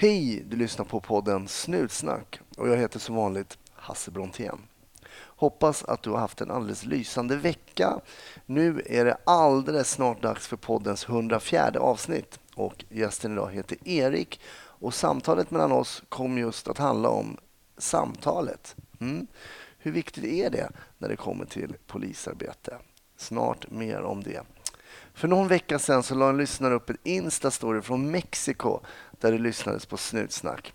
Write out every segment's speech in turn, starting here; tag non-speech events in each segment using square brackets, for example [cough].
Hej, du lyssnar på podden Snutsnack och jag heter som vanligt Hasse Brontén. Hoppas att du har haft en alldeles lysande vecka. Nu är det alldeles snart dags för poddens 104 avsnitt och gästen idag heter Erik och samtalet mellan oss kommer just att handla om samtalet. Mm. Hur viktigt är det när det kommer till polisarbete? Snart mer om det. För någon vecka sedan så la en lyssnare upp en Insta-story från Mexiko där det lyssnades på Snutsnack.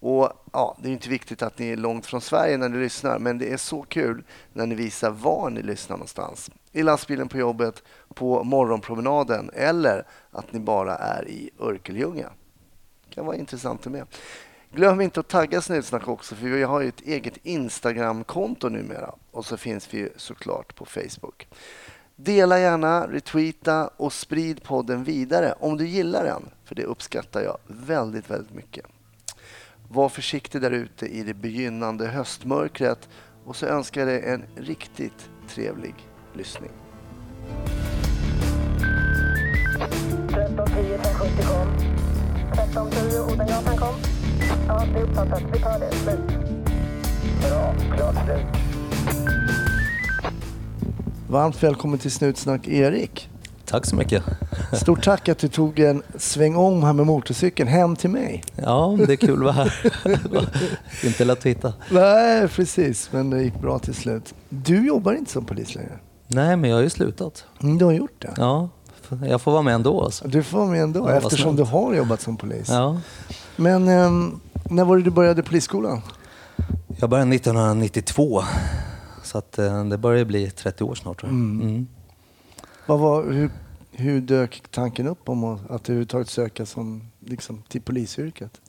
Och, ja, det är inte viktigt att ni är långt från Sverige när ni lyssnar, men det är så kul när ni visar var ni lyssnar någonstans. I lastbilen på jobbet, på morgonpromenaden eller att ni bara är i Örkelljunga. Det kan vara intressant med. Glöm inte att tagga Snutsnack också, för vi har ju ett eget Instagram-konto numera. Och så finns vi såklart på Facebook. Dela gärna, retweeta och sprid podden vidare om du gillar den, för det uppskattar jag väldigt, väldigt mycket. Var försiktig där ute i det begynnande höstmörkret och så önskar jag dig en riktigt trevlig lyssning. 1310 1070 kom. 1310 Odengatan kom. Ja, det är uppfattat. Vi tar det. Slut. Bra. Klart slut. Varmt välkommen till Snutsnack Erik. Tack så mycket. Stort tack att du tog en sväng om här med motorcykeln hem till mig. Ja, det är kul att vara här. Inte lätt att hitta. Nej, precis. Men det gick bra till slut. Du jobbar inte som polis längre. Nej, men jag har ju slutat. Mm, du har gjort det. Ja, jag får vara med ändå alltså. Du får vara med ändå Ja, eftersom du har jobbat som polis. Ja. Men ehm, när var det du började polisskolan? Jag började 1992. Så att, eh, det börjar bli 30 år snart tror jag. Mm. Vad var, hur, hur dök tanken upp om att, att överhuvudtaget söka som, liksom, till polisyrket?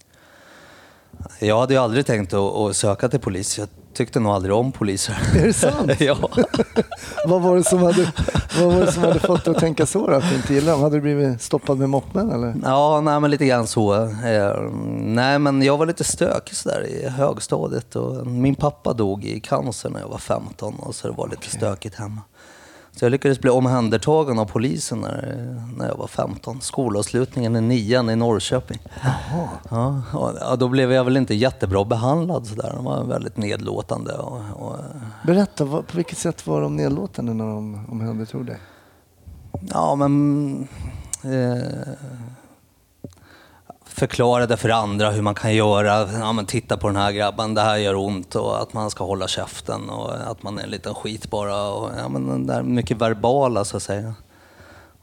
Jag hade ju aldrig tänkt att, att söka till polis. Jag tyckte nog aldrig om poliser. [laughs] Är det sant? [laughs] ja. [laughs] vad, var det som hade, vad var det som hade fått dig att tänka så då, att du inte gillade dem? Hade du blivit stoppad med moppen eller? ja, nej men lite grann så. Eh, Nej, men jag var lite stökig sådär i högstadiet. Och min pappa dog i cancer när jag var 15 och så det var lite stökigt hemma. Så jag lyckades bli omhändertagen av polisen när, när jag var 15. Skolavslutningen i nian i Norrköping. Jaha. Ja, då blev jag väl inte jättebra behandlad sådär. De var väldigt nedlåtande. Och, och, Berätta, vad, på vilket sätt var de nedlåtande när de omhändertog dig? ja, men... Eh, förklarade för andra hur man kan göra. Ja, men titta på den här grabben, det här gör ont och att man ska hålla käften och att man är en liten skit bara. Och, ja, men den där mycket verbala så att säga.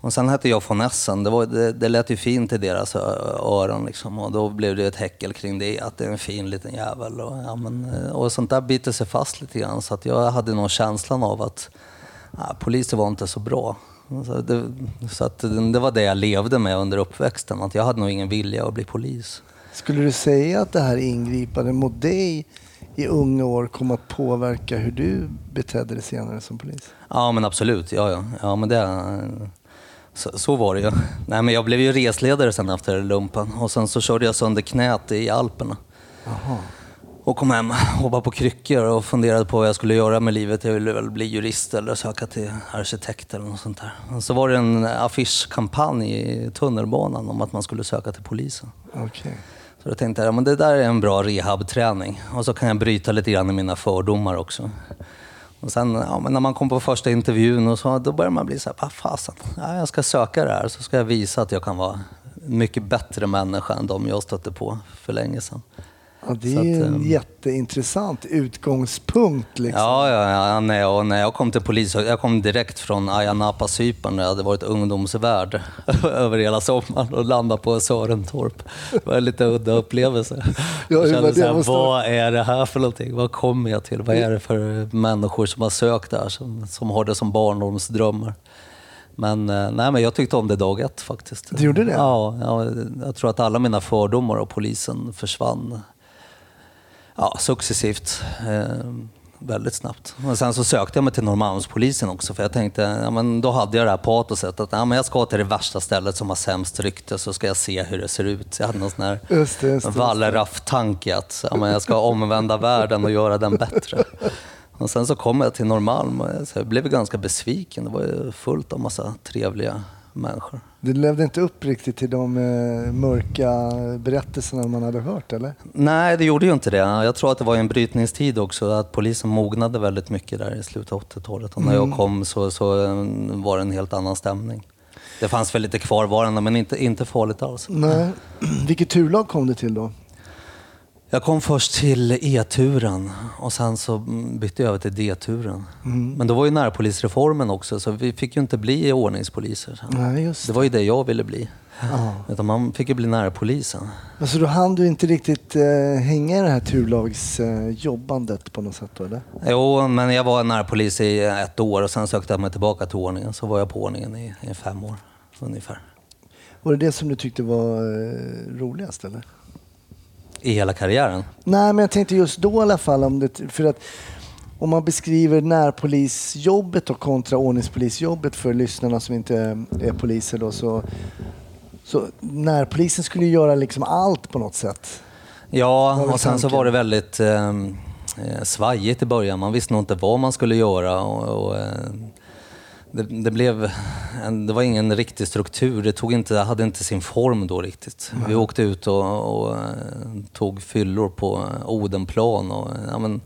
Och sen hette jag von Essen. Det, var, det, det lät ju fint i deras öron liksom. och då blev det ett häckel kring det, att det är en fin liten jävel. Och, ja, men, eh, och sånt där biter sig fast lite grann. Så att jag hade nog känslan av att ja, poliser var inte så bra. Så, det, så att det, var det jag levde med under uppväxten, att jag hade nog ingen vilja att bli polis. Skulle du säga att det här ingripandet mot dig i unga år kom att påverka hur du betedde dig senare som polis? Ja men absolut, ja, ja. ja men det, så, så var det ju. Nej, men jag blev ju resledare sen efter lumpen och sen så körde jag sönder knät i Alperna. Jaha. Och kom hem, [laughs] hoppade på kryckor och funderade på vad jag skulle göra med livet. Jag ville väl bli jurist eller söka till arkitekt eller något sånt där. Och så var det en affischkampanj i tunnelbanan om att man skulle söka till polisen. Okej. Så jag tänkte jag, ja, men det där är en bra rehabträning. Och så kan jag bryta lite grann i mina fördomar också. Och sen ja, men när man kom på första intervjun och så, då börjar man bli så här, vad fasen, ja, jag ska söka det här så ska jag visa att jag kan vara en mycket bättre människa än de jag stötte på för länge sedan. Ja, det är att, en ehm, jätteintressant utgångspunkt. Liksom. Ja, ja, ja när, jag, när jag kom till polis, jag kom direkt från Ayia Napa, Cypern, där jag hade varit ungdomsvärd [laughs] över hela sommaren och landade på Sörentorp. Det var en lite udda upplevelse. Ja, jag kände det? så här, Måste- vad är det här för någonting? Vad kommer jag till? Vad är det för människor som har sökt där, som, som har det som barndomsdrömmar? Men, eh, nej, men jag tyckte om det dag ett faktiskt. Du gjorde det? Ja, ja, jag tror att alla mina fördomar av polisen försvann ja, successivt. Eh, väldigt snabbt. Och sen så sökte jag mig till Norrmalmspolisen också för jag tänkte, ja, men då hade jag det här patoset att ja, men jag ska till det värsta stället som har sämst rykte så ska jag se hur det ser ut. Jag hade någon sån här. Wallraff-tanke att ja, men jag ska omvända världen och göra den bättre. Och sen så kom jag till Norrmalm och jag blev ganska besviken. Det var ju fullt av massa trevliga människor. Du levde inte upp riktigt till de eh, mörka berättelserna man hade hört, eller? Nej, det gjorde ju inte det. Jag tror att det var en brytningstid också, att polisen mognade väldigt mycket där i slutet av 80-talet. Och när jag kom så, så eh, var det en helt annan stämning. Det fanns väl lite kvarvarande, men inte, inte farligt alls. Nej. Vilket turlag kom du till då? Jag kom först till E-turen och sen så bytte jag över till D-turen. Men då var ju närpolisreformen också, så vi fick ju inte bli ordningspoliser. Nej, just Det var ju det jag ville bli. Ja. Utan man fick ju bli närpolisen. Alltså då hann du inte riktigt eh, hänga i det här turlagsjobbandet eh, på något sätt då, eller? Jo, men jag var närpolis i ett år och sen sökte jag mig tillbaka till ordningen. Så var jag på ordningen i, i fem år ungefär. Var det det som du tyckte var eh, roligast, eller? I hela karriären. Nej, men jag tänkte just då i alla fall om det, för att om man beskriver närpolisjobbet då kontra ordningspolisjobbet för lyssnarna som inte är poliser då så, så närpolisen skulle ju göra liksom allt på något sätt. Ja, och sen så var det väldigt eh, eh, svajigt i början. Man visste nog inte vad man skulle göra. Och, och, eh, det, det, blev en, det var ingen riktig struktur. Det tog inte, hade inte sin form då riktigt. Vi åkte ut och, och eh, tog fyllor på Odenplan. Och, ja, men,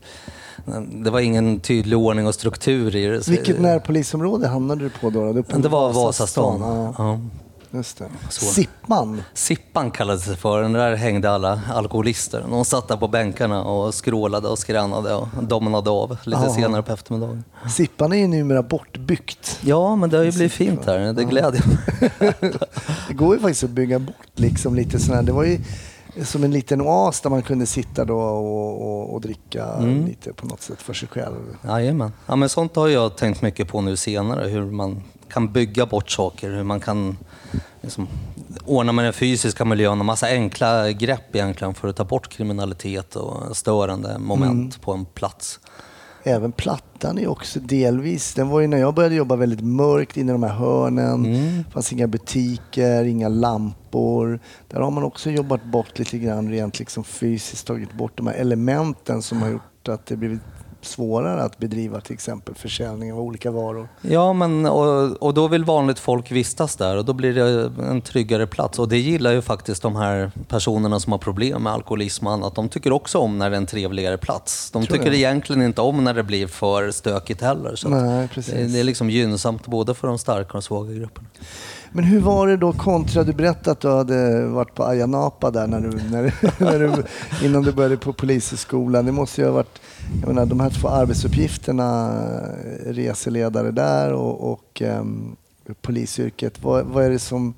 det var ingen tydlig ordning och struktur i det. Vilket närpolisområde hamnade du på då? Det var Vasastan, Vasastan. Ja, Ja. Just det. Så. Sippan. Sippan kallades det för. Där hängde alla alkoholister. De satt där på bänkarna och skrålade och skränade och domnade av lite Ja. senare på eftermiddagen. Sippan är ju numera bortbyggt. Ja, men det har ju blivit fint här. Det glädjer [laughs] mig. Det går ju faktiskt att bygga bort liksom lite sådär. Det var ju som en liten oas där man kunde sitta då och, och, och dricka Mm. lite på något sätt för sig själv. Jajamän. Ja, men sånt har jag tänkt mycket på nu senare. Hur man kan bygga bort saker. Hur man kan liksom, ordna med den fysiska miljön. Och massa enkla grepp egentligen för att ta bort kriminalitet och störande moment på en plats. Även plattan är också delvis, den var ju när jag började jobba väldigt mörkt inne i de här hörnen. Mm. Fanns inga butiker, inga lampor. Där har man också jobbat bort lite grann rent liksom fysiskt, tagit bort de här elementen som har gjort att det blivit svårare att bedriva till exempel försäljning av olika varor. Ja, men, och, och då vill vanligt folk vistas där och då blir det en tryggare plats. Och det gillar ju faktiskt de här personerna som har problem med alkoholism och annat. De tycker också om när det är en trevligare plats. De Tror tycker jag. egentligen inte om när det blir för stökigt heller. Så Nej, precis. det, det är liksom gynnsamt både för de starka och de svaga grupperna. Men hur var det då kontra, du berättade att du hade varit på Ayia Napa där när du, när, [laughs] när du, innan du började på polishögskolan. Det måste ju ha varit, jag menar de här två arbetsuppgifterna, reseledare där och, och um, polisyrket. Vad, vad är det som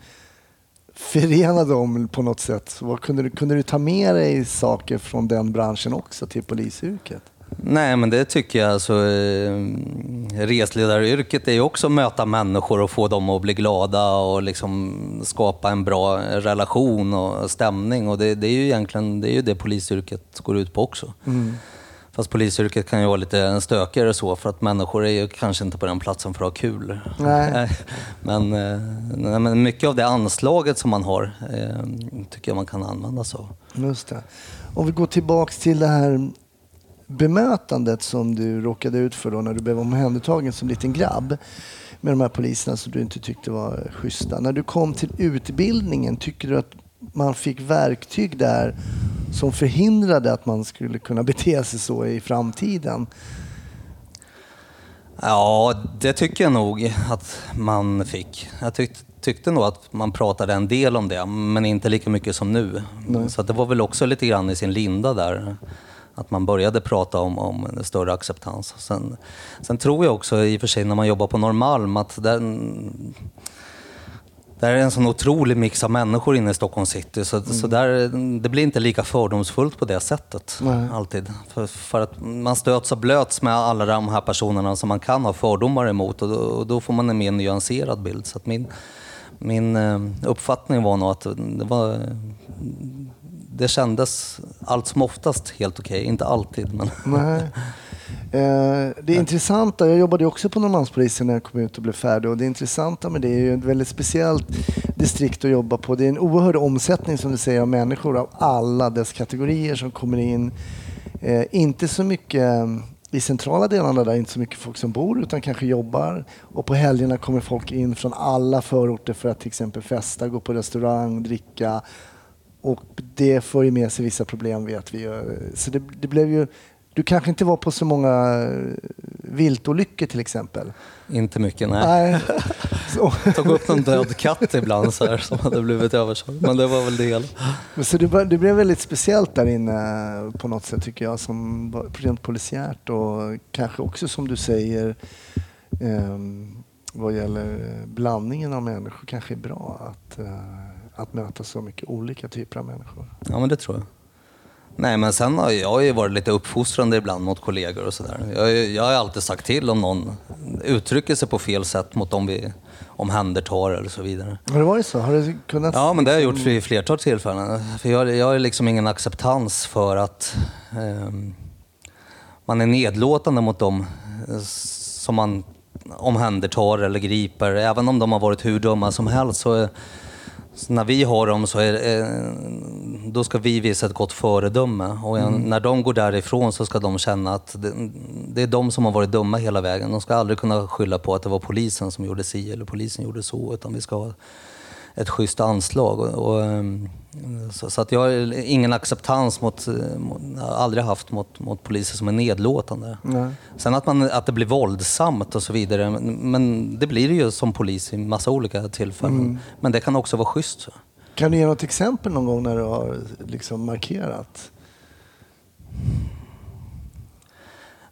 förenar dem på något sätt? Så vad kunde, du, kunde du ta med dig saker från den branschen också till polisyrket? Nej, men det tycker jag. Alltså, eh, resledaryrket är ju också att möta människor och få dem att bli glada och liksom skapa en bra relation och stämning. Och det, det är ju egentligen det, är ju det polisyrket går ut på också. Fast polisyrket kan ju vara lite stökigare så för att människor är ju kanske inte på den platsen för att ha kul. Nej. [laughs] men, eh, nej, men mycket av det anslaget som man har eh, tycker jag man kan använda sig av. Just det. Om vi går tillbaks till det här bemötandet som du råkade ut för då när du blev omhändertagen som liten grabb med de här poliserna som du inte tyckte var schyssta. När du kom till utbildningen, tycker du att man fick verktyg där som förhindrade att man skulle kunna [laughs] bete sig så i framtiden? Ja, det tycker jag nog att man fick. Jag tyckte, tyckte nog att man pratade en del om det, men inte lika mycket som nu. Nej. Så att det var väl också lite grann i sin linda där. Att man började prata om, om en större acceptans. Sen, sen tror jag också i och för sig när man jobbar på Norrmalm att den, där är en sån otrolig mix av människor inne i Stockholm city. Så, så där, det blir inte lika fördomsfullt på det sättet. Nej. Alltid. För, för att man stöts och blöts med alla de här personerna som man kan ha fördomar emot. Och då, och då får man en mer nyanserad bild. Så min, min eh, uppfattning var nog att det var... Det kändes allt som oftast helt okej. Inte alltid, men... Nej. [laughs] Eh, det intressanta, jag jobbade också på Norrmalmspolisen när jag kom ut och blev färdig och det intressanta med det är ju ett väldigt speciellt distrikt att jobba på. Det är en oerhörd omsättning som du säger av människor av alla dess kategorier som kommer in. Eh, inte så mycket i centrala delarna där är inte så mycket folk som bor utan kanske jobbar. Och på helgerna kommer folk in från alla förorter för att till exempel festa, gå på restaurang, dricka. Och det för ju med sig vissa problem vet vi. Så det, det blev ju... Du kanske inte var på så många eh, viltolyckor till exempel? Inte mycket, nej. Nej. [laughs] Tog upp någon död katt ibland så här, som hade blivit överkörd. Men det var väl det. hela. Så det, det blev väldigt speciellt där inne på något sätt tycker jag, som rent polisiärt och kanske också som du säger ehm, vad gäller blandningen av människor kanske är bra att, eh, att möta så mycket olika typer av människor. Ja, men det tror jag. Nej, men sen har jag ju varit lite uppfostrande ibland mot kollegor och sådär. Jag, jag har alltid sagt till om någon uttrycker sig på fel sätt mot dem vi omhändertar eller så vidare. Har det varit så? Har det kunnat... Ja, men det har jag gjort vid flertal tillfällen. För jag, jag har liksom ingen acceptans för att ehm, man är nedlåtande mot dem eh, som man omhändertar eller griper. Även om de har varit hur dumma som helst så, så när vi har dem så är, eh, då ska vi visa ett gott föredöme. Och Mm. när de går därifrån så ska de känna att det, det är de som har varit dumma hela vägen. De ska aldrig kunna skylla på att det var polisen som gjorde si eller polisen gjorde så. Utan vi ska ha ett schysst anslag. Och, och, ehm, så, så att jag har ingen acceptans mot, mot aldrig haft mot, mot poliser som är nedlåtande. Nej. Sen att, man, att det blir våldsamt och så vidare, men, men det blir det ju som polis i massa olika tillfällen. Men det kan också vara schysst. Kan du ge något exempel någon gång när du har liksom markerat?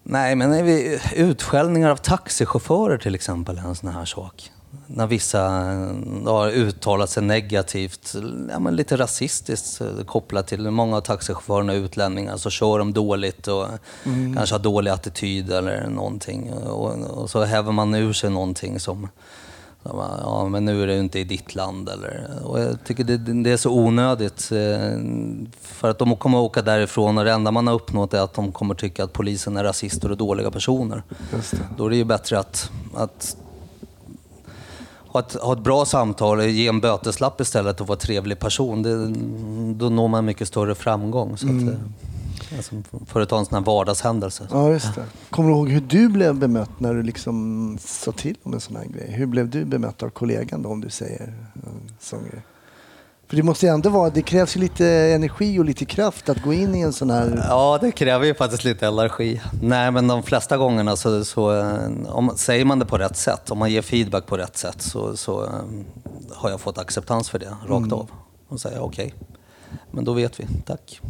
Nej, men utskällningar av taxichaufförer till exempel är en sån här sak. När vissa eh, har uttalat sig negativt, ja, men lite rasistiskt eh, kopplat till många av taxichaufförerna är utlänningar, så kör de dåligt och kanske har dålig attityd eller någonting. Och, och så häver man ur sig någonting som Ja, men nu är det ju inte i ditt land. Eller, och jag tycker det, det är så onödigt. eh, För att de kommer åka därifrån och det enda man har uppnått är att de kommer tycka att polisen är rasister och dåliga personer. Då är det ju bättre att, att ha, ett, ha ett bra samtal, ge en böteslapp istället och vara trevlig person. Det, då når man mycket större framgång. Så att, eh, alltså, för att ta en sån här vardagshändelse. Ja, just det. Kommer du ihåg hur du blev bemött när du liksom sa till om en sån här grej? Hur blev du bemött av kollegan då, om du säger en sån grej? För det måste ändå vara, det krävs ju lite energi och lite kraft att gå in i en sån här... Ja, det kräver ju faktiskt lite energi. Nej, men de flesta gångerna så, så eh, om, säger man det på rätt sätt, om man ger feedback på rätt sätt så, så eh, har jag fått acceptans för det rakt av. Och säger okej, men då vet vi, tack.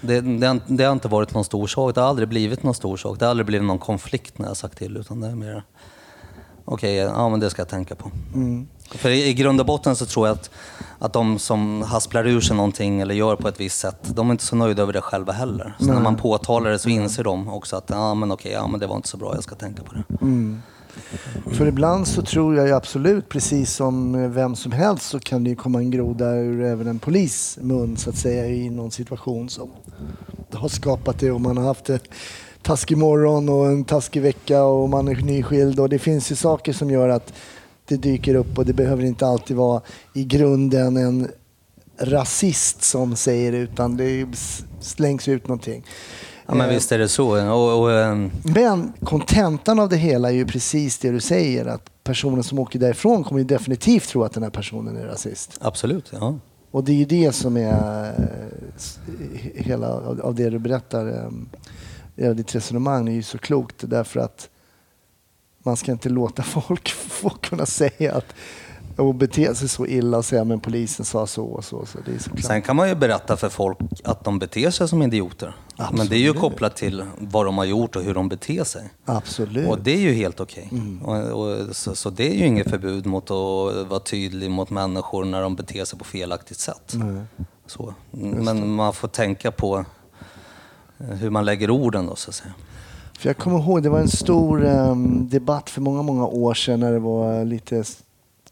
Det, det, det har inte varit någon stor sak, det har aldrig blivit någon stor sak. Det har aldrig blivit någon konflikt när jag sagt till, utan det är mer okej, ja men det ska jag tänka på. För i, i grund och botten så tror jag att, att de som hasplar ur sig någonting eller gör på ett visst sätt, de är inte så nöjda över det själva heller. Så när man påtalar det så inser de också att ja, men okej, ja, men det var inte så bra, jag ska tänka på det. För ibland så tror jag absolut, precis som vem som helst, så kan det komma en groda ur även en polis mun så att säga i någon situation som har skapat det. Och man har haft en taskig morgon och en taskig vecka och man är nyskild. Och det finns ju saker som gör att det dyker upp och det behöver inte alltid vara i grunden en rasist som säger det utan det slängs ut någonting. Ja, men Eh, visst är det så. Och, och, ehm, men kontentan av det hela är ju precis det du säger att personen som åker därifrån kommer ju definitivt tro att den här personen är rasist. absolut, ja. Och det är ju det som är hela av det du berättar. eh, ja, Ditt resonemang är ju så klokt därför att man ska inte låta folk [laughs] få kunna säga att och bete sig så illa och säga men polisen sa så och så. så det är så klart. Sen kan man ju berätta för folk att de beter sig som idioter. Men det är ju kopplat till vad de har gjort och hur de beter sig. Absolut. Och det är ju helt okej. Och, och, så, så det är ju inget förbud mot att vara tydlig mot människor när de beter sig på felaktigt sätt. Så. Men man får tänka på hur man lägger orden då så att säga. För jag kommer ihåg, det var en stor em, debatt för många, många år sedan när det var lite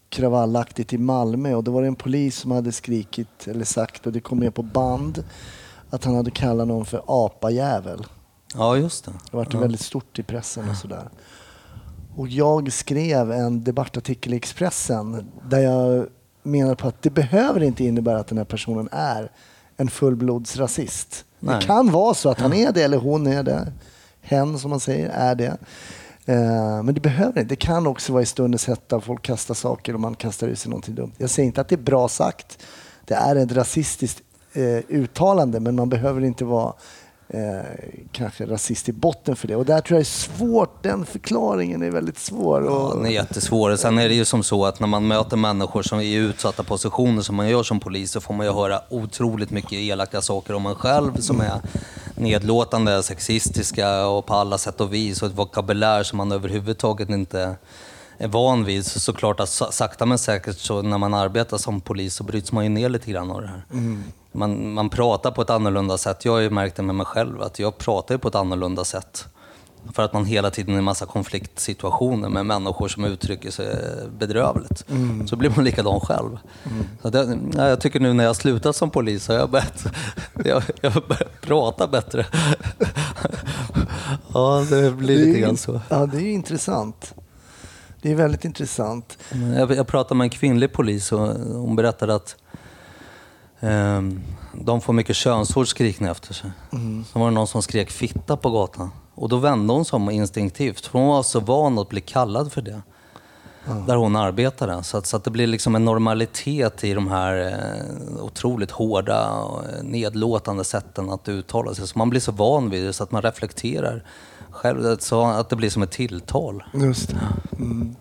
kravallaktigt i Malmö och då var det en polis som hade skrikit eller sagt och det kom med på band att han hade kallat någon för apajävel. Ja, just det. Det var väldigt stort i pressen och sådär. Och jag skrev en debattartikel i Expressen där jag menar på att det behöver inte innebära att den här personen är en fullblodsrasist. Nej. Det kan vara så att han är det eller hon är det hen som man säger är det. Eh, men det behöver inte. Det kan också vara i stundens hetta. Folk kastar saker och man kastar ut sig någonting dumt. Jag säger inte att det är bra sagt. Det är ett rasistiskt eh, uttalande men man behöver inte vara eh, kanske rasist i botten för det. Och där tror jag är svårt. Den förklaringen är väldigt svår. Ja, den är jättesvår. Sen är det ju som så att när man möter människor som är i utsatta positioner som man gör som polis så får man ju höra otroligt mycket elaka saker om en själv som är nedlåtande, sexistiska och på alla sätt och vis och ett vokabulär som man överhuvudtaget inte är van vid. Så såklart att sa- sakta men säkert så när man arbetar som polis så bryts man ju ner lite grann av det här. Man, man pratar på ett annorlunda sätt. Jag har ju märkt det med mig själv att jag pratar på ett annorlunda sätt. För att man hela tiden är i massa konfliktsituationer med människor som uttrycker sig bedrövligt. Så blir man likadan själv. Så det, ja, jag tycker nu när jag slutat som polis har jag börjat, [laughs] jag, jag börjat prata bättre. [laughs] ja, det blir det är lite grann så. Ja, det är ju intressant. Det är väldigt intressant. Jag, pratade med en kvinnlig polis och hon berättade att ehm, de får mycket könsord skrikna efter sig. Så var det någon som skrek fitta på gatan. Och då vände hon sig om instinktivt, för hon var så van att bli kallad för det. Där hon arbetade. Så att, så att det blir liksom en normalitet i de här eh, otroligt hårda och nedlåtande sätten att uttala sig. Så man blir så van vid det så att man reflekterar själv. Så att det blir som ett tilltal. Just. Mm.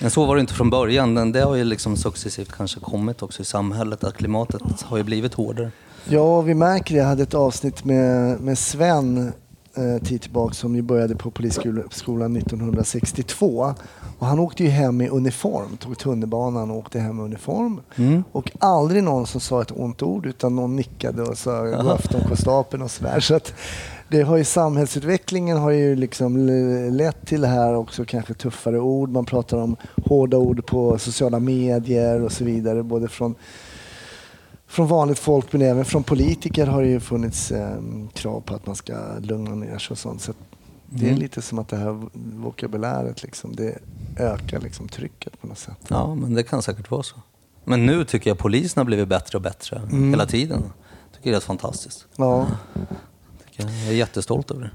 Men så var det inte från början. Men Det har ju liksom successivt kanske kommit också i samhället. Att klimatet har ju blivit hårdare. Ja, vi märker det. Jag hade ett avsnitt med, med Sven eh, tid tillbaka som ju började på Polisskolan 1962. Och han åkte ju hem i uniform, tog tunnelbanan och åkte hem i uniform. Mm. Och aldrig någon som sa ett ont ord utan någon nickade och sa god afton konstapeln och sådär. Så att det har ju, samhällsutvecklingen har ju liksom lett till det här också, kanske tuffare ord. Man pratar om hårda ord på sociala medier och så vidare. Både från från vanligt folk men även från politiker har det ju funnits eh, krav på att man ska lugna ner sig och sånt. Så det är Mm. lite som att det här vokabuläret liksom, det ökar liksom trycket på något sätt. Ja, men det kan säkert vara så. Men nu tycker jag polisen har blivit bättre och bättre hela tiden. Jag tycker det är fantastiskt. Ja. Tycker jag är jättestolt över det.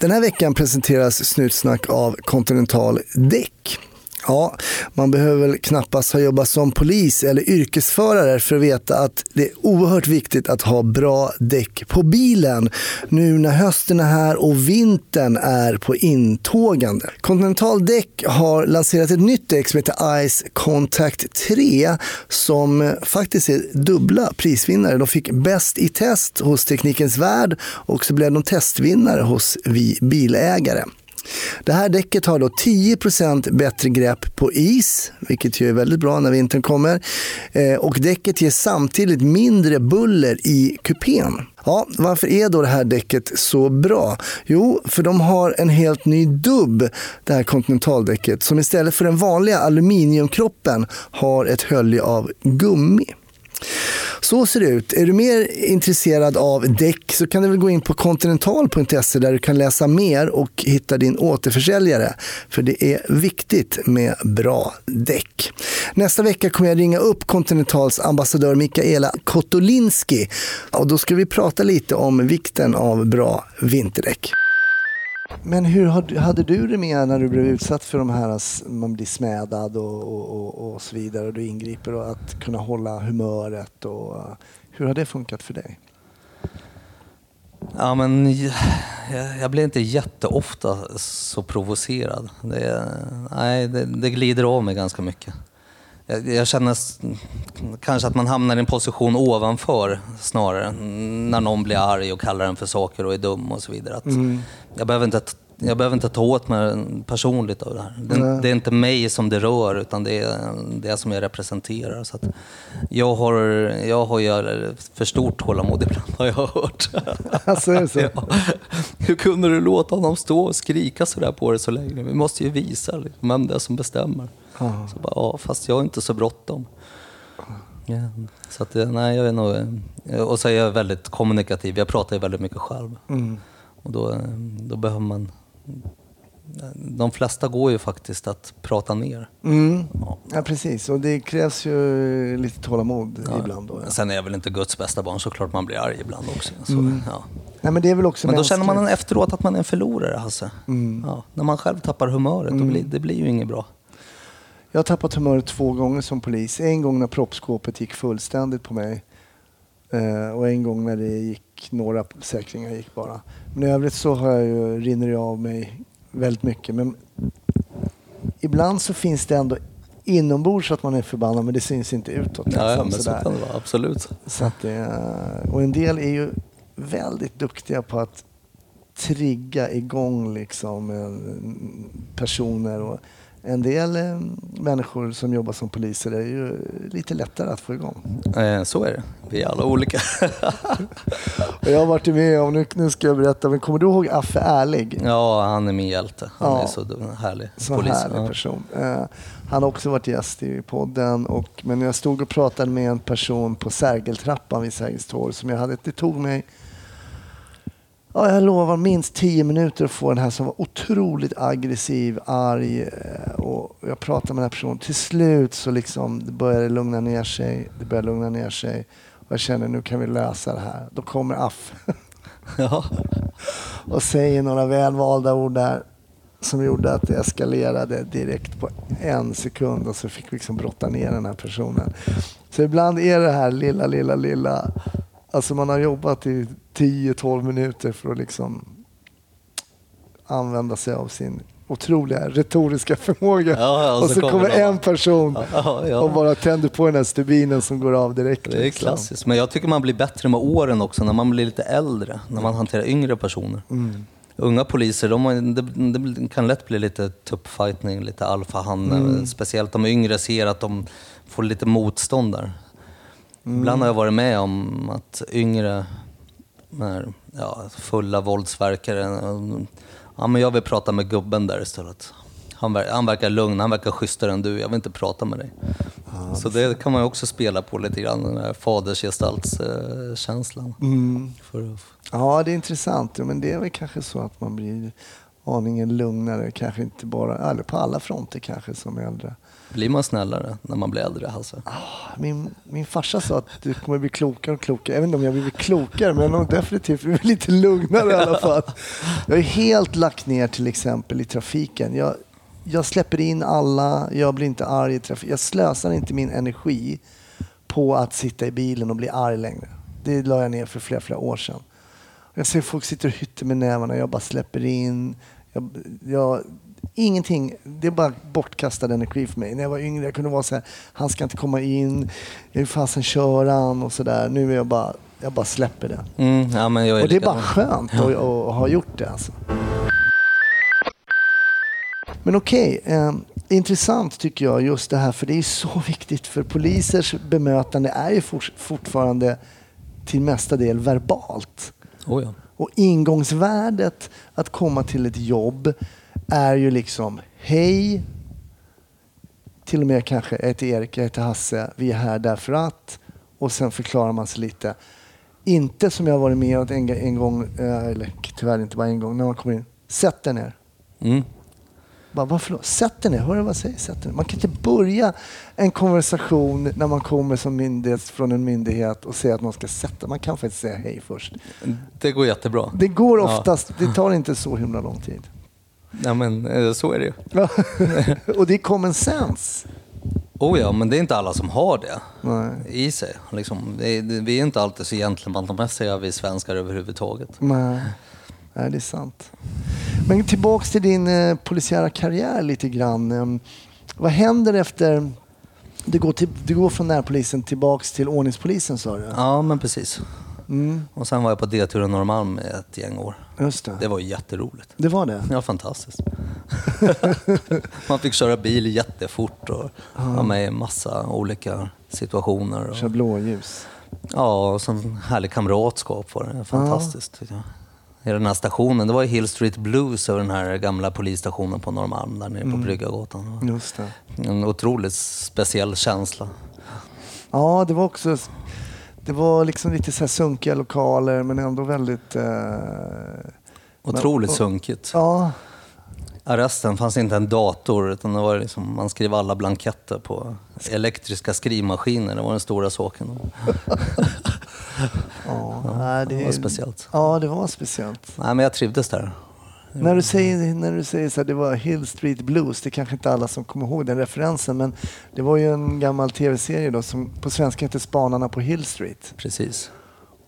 Den här veckan presenteras Snutsnack av Continental Däck. Ja, man behöver väl knappast ha jobbat som polis eller yrkesförare för att veta att det är oerhört viktigt att ha bra däck på bilen nu när hösten är här och vintern är på intågande. Continental Däck har lanserat ett nytt däck som heter Ice Contact 3 som faktiskt är dubbla prisvinnare. De fick bäst i test hos Teknikens Värld och så blev de testvinnare hos Vi Bilägare. Det här däcket har då 10% bättre grepp på is, vilket ju är väldigt bra när vintern kommer. Eh, och däcket ger samtidigt mindre buller i kupén. Ja, varför är då det här däcket så bra? Jo, för de har en helt ny dubb, det här kontinentaldäcket, som istället för den vanliga aluminiumkroppen har ett hölje av gummi. Så ser det ut. Är du mer intresserad av däck så kan du väl gå in på continental.se där du kan läsa mer och hitta din återförsäljare. För det är viktigt med bra däck. Nästa vecka kommer jag ringa upp Continentals ambassadör Mikaela Kotolinski. Och då ska vi prata lite om vikten av bra vinterdäck. Men hur hade- du det med när du blev utsatt för de här, man blir smädad och, och, och, så vidare och du ingriper och att kunna hålla humöret och hur har det funkat för dig? Ja, men jag, jag blir inte jätteofta så provocerad. Det, nej, det, det glider av mig ganska mycket. Jag, känner kanske att man hamnar i en position ovanför snarare. När någon blir arg och kallar en för saker och är dum och så vidare. Att jag, behöver inte, jag behöver inte ta åt mig personligt av det här. Det, det är inte mig som det rör utan det är det som jag representerar. Så jag, har, jag har ju för stort tålamod ibland har jag hört. [laughs] Alltså, är det så? [laughs] Ja. Hur kunde du låta honom stå och skrika sådär på det så länge? Vi måste ju visa liksom, vem det är som bestämmer. Ja. Så bara, ja, fast jag har inte så bråttom. Ja. Så att, eh, nej, jag är nog... eh, Och så är jag väldigt kommunikativ. Jag pratar ju väldigt mycket själv. Mm. Och då, eh, då behöver man... De flesta går ju faktiskt att prata ner. Mm. Ja, precis. Och det krävs ju lite tålamod Ja. ibland. Då, ja. Sen är jag väl inte Guds bästa barn, såklart man blir arg ibland också. Så, Mm. ja. Nej, men det är väl också Men då känner man efteråt att man är en förlorare, Hasse. Mm. Ja, när man själv tappar humöret, då blir, det blir ju inget bra. Jag har tappat humöret två gånger som polis. En gång när proppskåpet gick fullständigt på mig. Eh, och en gång när det gick några säkringar gick bara. Men i övrigt så har jag ju, rinner det av mig väldigt mycket. Men ibland så finns det ändå inombords att man är förbannad men det syns inte utåt. Ja, ja liksom, men så kan det vara. Absolut. Så att det, är- och en del är ju väldigt duktiga på att trigga igång liksom eh, personer. Och en del eh, människor som jobbar som poliser är ju lite lättare att få igång. Eh, så är det. Vi är alla olika. [laughs] Och jag har varit med om, nu, nu ska jag berätta, men kommer du ihåg Affe Ärlig? ja, han är min hjälte. Han Ja. är så härlig Så polis. härlig Ja. person. Eh, han har också varit gäst i podden. Och, men jag stod och pratade med en person på Sergeltrappan vid Sergels torg som jag hade, det tog mig Ja, jag lovar minst tio minuter att få den här som var otroligt aggressiv, arg. eh, Och jag pratade med den här personen. Till slut så liksom det började lugna ner sig. Det började lugna ner sig. Och jag känner nu kan vi lösa det här. Då kommer Aff [laughs] Ja. och säger några välvalda ord där som gjorde att det eskalerade direkt på en sekund och så fick vi liksom brotta ner den här personen. Så ibland är det här lilla, lilla, lilla, alltså man har jobbat i 10-12 minuter för att liksom använda sig av sin otroliga retoriska förmåga. Ja, ja, och så, kommer de- en person Ja, ja. och bara tänder på den här stubinen som går av direkt. Det är liksom. klassiskt. Men jag tycker man blir bättre med åren också, när man blir lite äldre. När man hanterar yngre personer. Mm. Unga poliser, de det, det kan lätt bli lite tuppfightning, lite alfahanne. Mm. Speciellt de yngre ser att de får lite motstånd där. Mm. Ibland har jag varit med om att yngre, när, ja, fulla våldsverkare, ja men jag vill prata med gubben där istället. Han, ver- han verkar lugn, han verkar schysstare än du, jag vill inte prata med dig. Så det kan man ju också spela på lite grann, den här fadersgestaltskänslan. Mm. För Ja, det är intressant. Men det är väl kanske så att man blir aningen lugnare, kanske inte bara, eller på alla fronter kanske som äldre. Blir man snällare när man blir äldre, Hasse? Min, min farsa sa att du kommer bli klokare och klokare. Jag vet inte om jag blir klokare, men jag har nog definitivt blivit lite lugnare i alla [laughs] fall. Jag har helt lagt ner till exempel i trafiken. Jag, jag släpper in alla, jag blir inte arg i trafik. Jag slösar inte min energi på att sitta i bilen och bli arg längre. Det la jag ner för flera, flera år sedan. Jag ser folk sitter och hytter med nävarna, jag bara släpper in. Jag, jag, ingenting, det är bara bortkastad energi för mig. När jag var yngre jag kunde vara så här, han ska inte komma in, hur fasen kör han och sådär. Nu är jag bara, jag bara släpper det. Mm, ja, men jag är Och det är bara skönt att, att ha gjort det alltså. Men okej, eh, intressant tycker jag just det här för det är så [laughs] viktigt för polisers bemötande är ju fort, fortfarande till mesta del verbalt. Oh, ja. Och ingångsvärdet att komma till ett jobb är ju liksom hej, till och med kanske jag heter Erik, jag heter Hasse, vi är här därför att och sen förklarar man sig lite. Inte som jag varit med en, en gång, eh, eller tyvärr inte bara en gång, när man kommer in. Sätt dig ner. Mm. Bara, varför då? Sätt dig ner. Hör du vad jag säger? Sätt dig ner. Man kan inte börja en konversation när man kommer som myndighet, från en myndighet och säga att man ska sätta Man kan faktiskt säga hej först. Det går jättebra. Det går Ja. oftast, det tar inte så himla lång tid. Ja, men eh, så är det ju. [laughs] och det är common sense. Oh ja, men det är inte alla som har det Nej. i sig. Liksom, det, det, vi är inte alltid så gentlemannamässiga vi svenskar överhuvudtaget. Nej. Nej, det är sant. Men tillbaks till din eh, polisiära karriär lite grann. Ehm, vad händer efter du går, till, du går från närpolisen tillbaks till ordningspolisen sa du? Ja, men precis. Mm, Och sen var jag på D-turen Norrmalm ett gäng år. just det. Det var jätteroligt. Det var det? Ja, fantastiskt. [laughs] Man fick köra bil jättefort och vara med i massa olika situationer. Och, Kör blåljus. ja, och sån härlig kamratskap var det. Fantastiskt jag. I den här stationen, det var Hill Street Blues över den här gamla polisstationen på Norrmalm där nere på Bryggargatan. Det var Just det. En otroligt speciell känsla. Ja, det var också... Det var liksom lite så här sunkiga lokaler men ändå väldigt... Eh, Otroligt och- sunkigt. ja, Arresten fanns inte en dator utan det var liksom, man skrev alla blanketter på elektriska skrivmaskiner. Det var den stora saken. [laughs] Ja, nej, Det var speciellt. Ja, det var speciellt. Nej, men jag trivdes där. När du säger, när du säger så här, det var Hill Street Blues, det är kanske inte alla som kommer ihåg den referensen, men det var ju en gammal tv-serie då som på svenska heter Spanarna på Hill Street. Precis.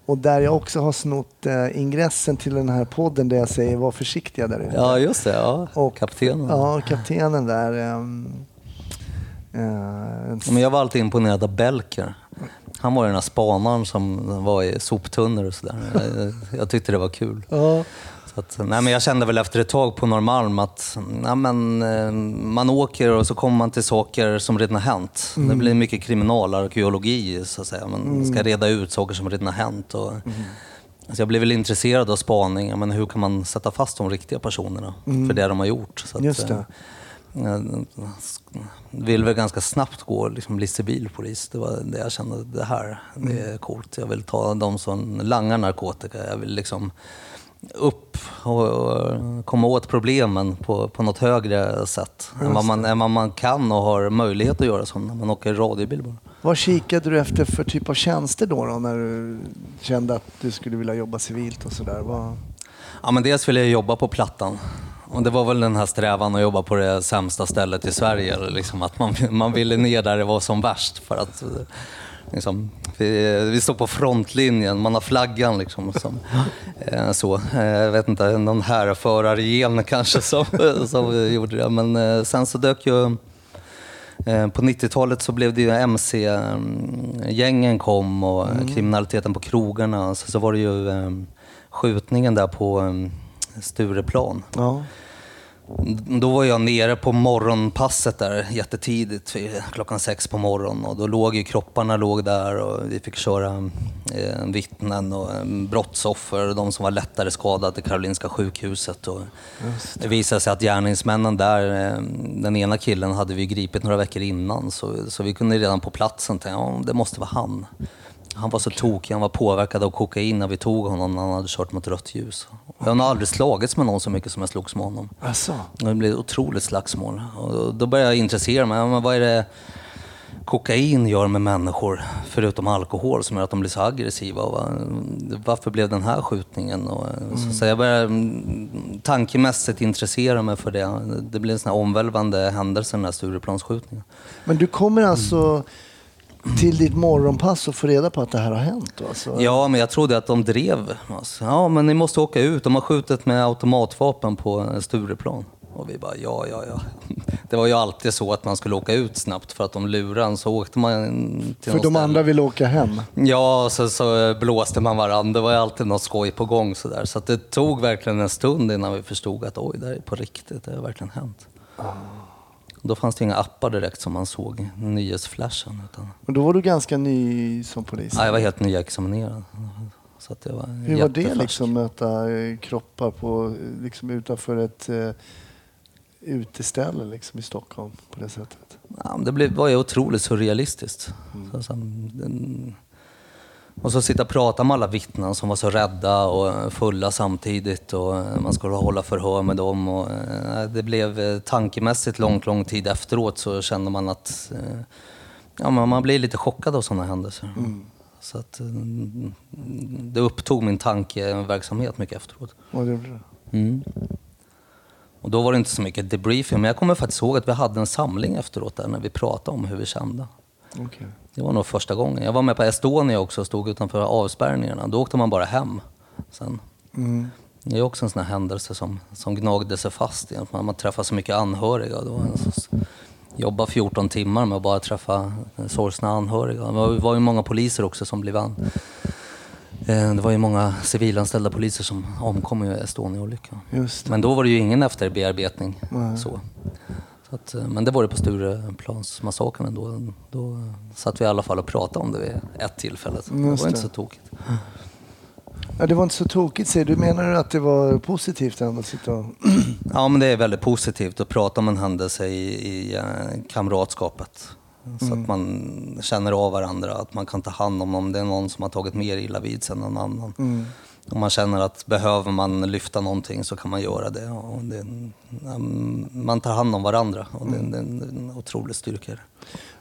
Och där jag också har snott eh, ingressen till den här podden där jag säger var försiktiga där ute. Ja, just det. Ja. Och- Kaptenen. Ja, kaptenen där. ehm, eh, en Men jag var alltid imponerad av Belker. Han var ju den här spanaren som var i soptunnor och sådär. Jag, [laughs] jag tyckte det var kul. Ja, Så att, nej, men jag kände väl efter ett tag på Norrmalm att nej, men, eh, man åker och så kommer man till saker som redan har hänt. Det blir mycket kriminalarkeologi så att säga. Man ska reda ut saker som redan har hänt. Och, alltså jag blev väl intresserad av spaning. Jag menar, hur kan man sätta fast de riktiga personerna för det de har gjort? Så att, det. eh, eh, vill väl ganska snabbt gå liksom bli civilpolis. Det var det jag kände, det här det är coolt. Jag vill ta de som langar narkotika. Jag vill liksom upp och, och komma åt problemen på, på något högre sätt än vad, man, än vad man kan och har möjlighet att göra som när man åker radiobil bara. Vad kikade du efter för typ av tjänster då, då när du kände att du skulle vilja jobba civilt och sådär? Vad... Ja, men dels ville jag jobba på Plattan. Och det var väl den här strävan att jobba på det sämsta stället i Sverige. Liksom att man, man ville ner där det var som värst. För att, liksom, vi, vi står på frontlinjen, man har flaggan. Liksom, som, [laughs] eh, så. Eh, Jag vet inte, någon härförargen kanske som, [laughs] som gjorde det. Men eh, sen så dök ju Eh, På 90-talet så blev det ju MC-gängen kom och Mm. kriminaliteten på krogarna. Så, så var det ju skjutningen där på eh, Stureplan. Ja. Då var jag nere på morgonpasset där jättetidigt, klockan sex på morgonen. Och då låg ju kropparna låg där och vi fick köra eh, vittnen och eh, brottsoffer och de som var lättare skadade till Karolinska sjukhuset. Och det visade sig att gärningsmännen där, eh, den ena killen hade vi gripit några veckor innan så, så vi kunde redan på platsen tänka ja, det måste vara han. Han var så tokig, han var påverkad av kokain när vi tog honom när han hade kört mot rött ljus. Jag har aldrig slagits med någon så mycket som jag slogs med honom. Alltså. Det blev ett otroligt slagsmål. Och då började jag intressera mig. Men vad är det kokain gör med människor, förutom alkohol, som gör att de blir så aggressiva? Och va- varför blev den här skjutningen? Och, så, så jag började mm, tankemässigt intressera mig för det. Det blev en sån här omvälvande händelse, den här Stureplansskjutningen. Men du kommer alltså till ditt morgonpass och får reda på att det här har hänt? Alltså. Ja, men jag trodde att de drev. Alltså, ja, men ni måste åka ut. De har skjutit med automatvapen på Stureplan. Och vi bara, ja, ja, ja. Det var ju alltid så att man skulle åka ut snabbt för att de lurade. Så åkte man till För de ställe. andra vill åka hem? Ja, så, så blåste man varandra. Det var ju alltid något skoj på gång sådär. Så att det tog verkligen en stund innan vi förstod att oj, det här är på riktigt. Det har verkligen hänt. Då fanns det inga appar direkt som man såg nyhetsflashen. Utan, Och då var du ganska ny som polis? ja, jag var helt nyexaminerad. Så att det var Hur var det liksom möta eh, kroppar på, liksom utanför ett eh, uteställe liksom, i Stockholm på det sättet? Ja, men det blev, var ju otroligt surrealistiskt. Så, så, den, och så sitta och prata med alla vittnen som var så rädda och fulla samtidigt och man skulle hålla förhör med dem. Och, eh, det blev eh, tankemässigt långt, lång tid efteråt så kände man att eh, ja, man blir lite chockad av sådana händelser. Så att, det upptog min tankeverksamhet mycket efteråt. Och det gjorde det. Mm. Och då var det inte så mycket debriefing, men jag kommer faktiskt ihåg att vi hade en samling efteråt där när vi pratade om hur vi kände. Okej. Det var nog första gången. Jag var med på Estonia också och stod utanför avspärrningarna. Då åkte man bara hem sen. Mm. Det är också en sån här händelse som, som gnagde sig fast man, man träffar så mycket anhöriga. Då jobba 14 timmar med att bara träffa sorgsna anhöriga. Det var, var ju många poliser också som blev an. Eh, Det var ju många civilanställda poliser som omkom i Estonia-olyckan. Det. Men då var det ju ingen efterbearbetning. Nej. Så. Att, eh, men det var det på Stureplansmassakern ändå. Då satt vi i alla fall och pratade om det vid ett tillfälle. Det var inte så tokigt. Ja, det var inte så tokigt säger du. Menar du att det var positivt ändå att sitta. [clears throat] Ja, men det är väldigt positivt att prata om en händelse i, i eh, kamratskapet. Så att man känner av varandra, att man kan ta hand om om det är någon som har tagit mer illa vid sig än någon annan. Om man känner att behöver man lyfta någonting så kan man göra det. Och det man tar hand om varandra och det, det är en otrolig styrka.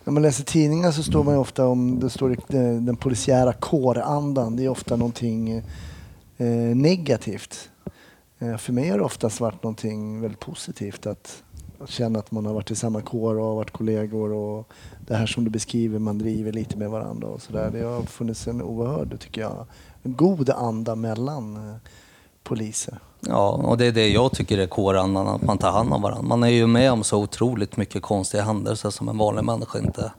När man läser tidningar så står man ju ofta om det står det- den polisiära kårandan. Det är ofta någonting eh, negativt. Eh, för mig har det oftast varit någonting väldigt positivt. Att, att känna att man har varit i samma kår och varit kollegor. Och det här som du beskriver, man driver lite med varandra och sådär. Det har funnits en oerhörd, tycker jag, god anda mellan eh, poliser. Ja, och det är det jag tycker är kårandan, att man tar hand om varandra. Man är ju med om så otroligt mycket konstiga händelser som en vanlig människa inte